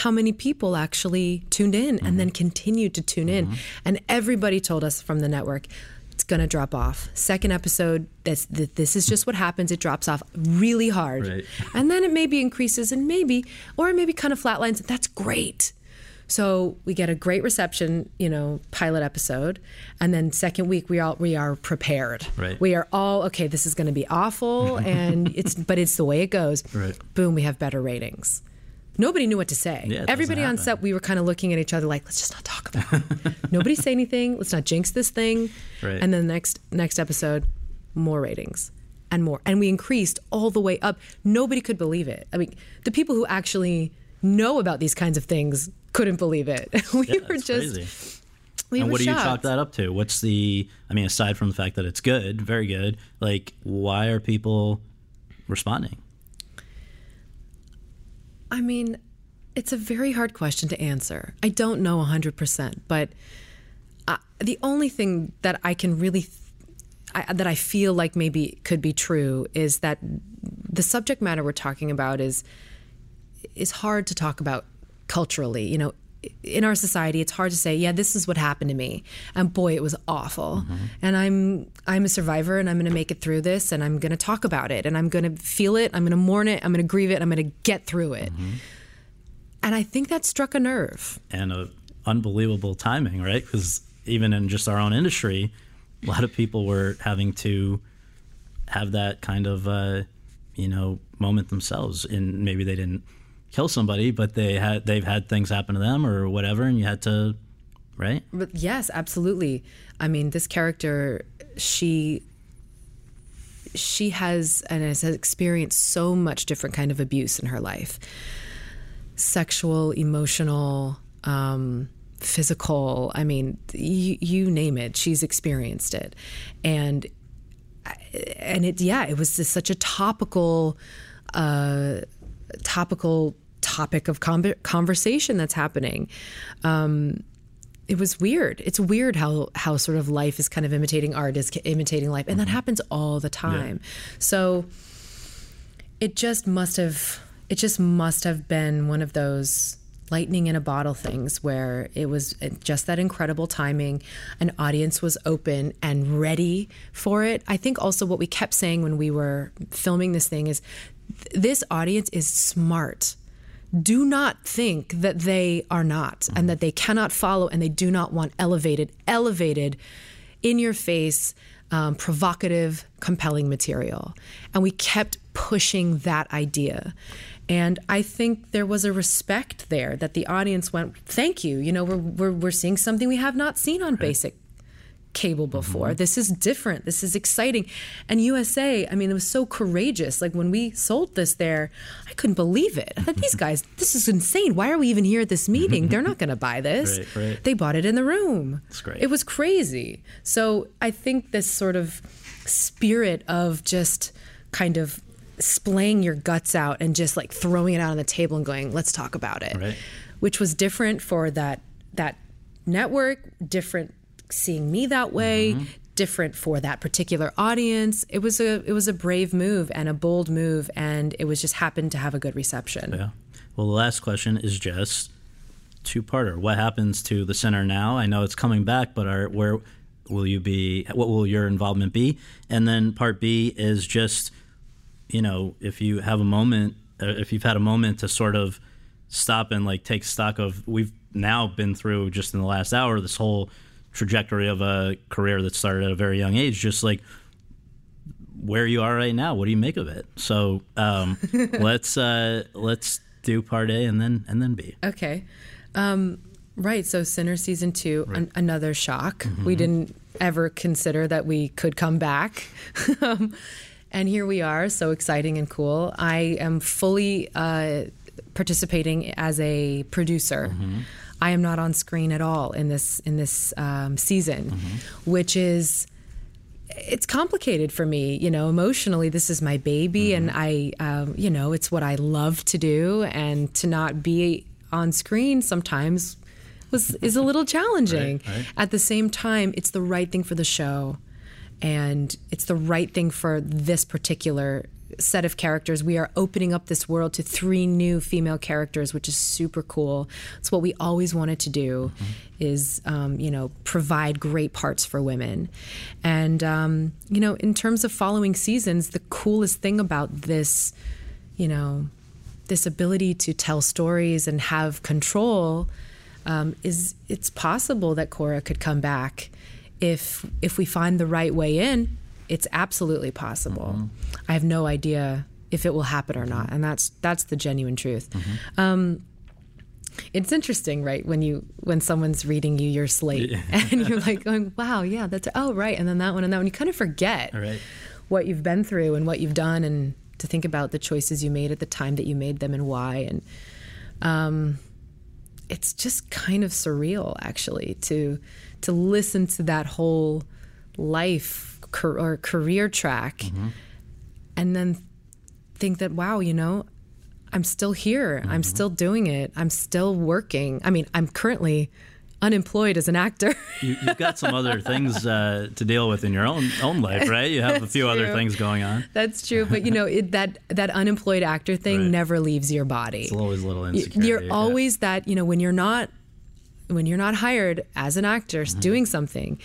how many people actually tuned in and then continued to tune in. And everybody told us from the network, going to drop off. Second episode, this, this is just what happens. It drops off really hard. Right. And then it maybe increases and maybe, or maybe kind of flatlines. That's great. So we get a great reception, you know, pilot episode, and then second week we all we are prepared. Right. We are all okay. This is going to be awful, and it's but it's the way it goes. Right. Boom, we have better ratings. Nobody knew what to say. Yeah, Everybody on set, we were kind of looking at each other like, let's just not talk about it. Nobody say anything. Let's not jinx this thing. Right. And then the next next episode, more ratings and more, and we increased all the way up. Nobody could believe it. I mean, the people who actually know about these kinds of things couldn't believe it. we Yeah, were just crazy. we and what do you chalk that up to? What's the? I mean, aside from the fact that it's good, very good. Like, why are people responding? I mean, it's a very hard question to answer. I don't know 100%, but uh, the only thing that I can really th- I, that I feel like maybe could be true is that the subject matter we're talking about is is hard to talk about culturally. You know, in our society, it's hard to say, "Yeah, this is what happened to me," and boy, it was awful. And I'm I'm a survivor, and I'm going to make it through this, and I'm going to talk about it, and I'm going to feel it, I'm going to mourn it, I'm going to grieve it, I'm going to get through it. And I think that struck a nerve. and a unbelievable timing, right? Because even in just our own industry, a lot of people were having to have that kind of uh, you know moment themselves, and maybe they didn't kill somebody, but they had they've had things happen to them or whatever, and you had to, right? But yes, absolutely. I mean, this character, she she has and has experienced so much different kind of abuse in her life sexual emotional um, physical i mean you, you name it she's experienced it and and it yeah it was just such a topical uh topical topic of con- conversation that's happening. Um it was weird. It's weird how how sort of life is kind of imitating art is imitating life and that happens all the time. So it just must have it just must have been one of those lightning in a bottle things where it was just that incredible timing. An audience was open and ready for it. I think also what we kept saying when we were filming this thing is th- this audience is smart do not think that they are not and that they cannot follow and they do not want elevated elevated in your face um, provocative compelling material. And we kept pushing that idea. And i think there was a respect there that the audience went thank you. You know we're, we're, we're seeing something we have not seen on basic cable before. Mm-hmm. This is different. This is exciting. And USA, I mean, it was so courageous. Like when we sold this there, I couldn't believe it. I thought, these guys, this is insane. Why are we even here at this meeting? They're not going to buy this. Right, right. They bought it in the room. That's great. It was crazy. So I think this sort of spirit of just kind of splaying your guts out and just like throwing it out on the table and going, let's talk about it. Right. Which was different for that that network, different seeing me that way, Mm-hmm. different for that particular audience. It was a it was a brave move and a bold move and it was just happened to have a good reception. Yeah. Well, the last question is just two parter. What happens to the Sinner now? I know it's coming back, but are where will you be? What will your involvement be? And then part B is just, you know, if you have a moment, uh, if you've had a moment to sort of stop and like take stock of, we've now been through just in the last hour this whole trajectory of a career that started at a very young age, just like where you are right now. What do you make of it? So um, let's uh, let's do part A and then and then B. Okay. Um, right. So Sinner season two, an- another shock. We didn't ever consider that we could come back. um, and here we are, so exciting and cool. I am fully uh, participating as a producer. I am not on screen at all in this in this um, season, which is it's complicated for me you know emotionally this is my baby and i um, you know it's what i love to do and to not be on screen sometimes was is a little challenging. At the same time it's the right thing for the show and it's the right thing for this particular set of characters we are opening up this world to three new female characters which is super cool. It's what we always wanted to do is um, you know provide great parts for women. And um, you know in terms of following seasons the coolest thing about this you know this ability to tell stories and have control um, is it's possible that Cora could come back if if we find the right way in. It's absolutely possible. I have no idea if it will happen or not, and that's that's the genuine truth. Um, it's interesting, right? When you when someone's reading you your slate and you're like going, "Wow, yeah, that's oh right," and then that one and that one. You kind of forget Right. what you've been through and what you've done, and to think about the choices you made at the time that you made them and why. And um, it's just kind of surreal, actually, to to listen to that whole life or career track, and then think that, wow, you know, I'm still here. I'm still doing it. I'm still working. I mean, I'm currently unemployed as an actor. You, you've got some other things uh, to deal with in your own own life, right? You have a few other things going on. That's true, but you know it, that that unemployed actor thing Right. never leaves your body. It's always a little insecurity. You're yeah. always that you know when you're not when you're not hired as an actor Mm-hmm. doing something,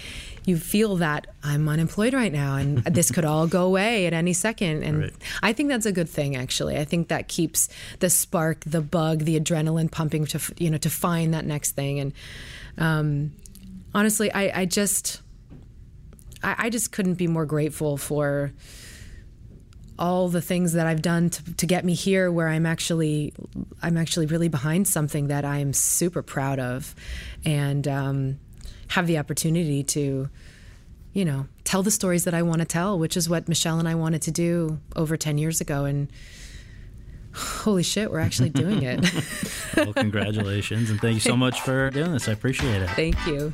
you feel that I'm unemployed right now and this could all go away at any second. And Right. I think that's a good thing actually. I think that keeps the spark, the bug, the adrenaline pumping to you know to find that next thing. And um, honestly, I, I just I, I just couldn't be more grateful for all the things that I've done to, to get me here where I'm actually I'm actually really behind something that I'm super proud of and um, have the opportunity to you know tell the stories that I want to tell which is what Michelle and I wanted to do over 10 years ago and holy shit we're actually doing it Well, congratulations, and thank you so much for doing this. I appreciate it. thank you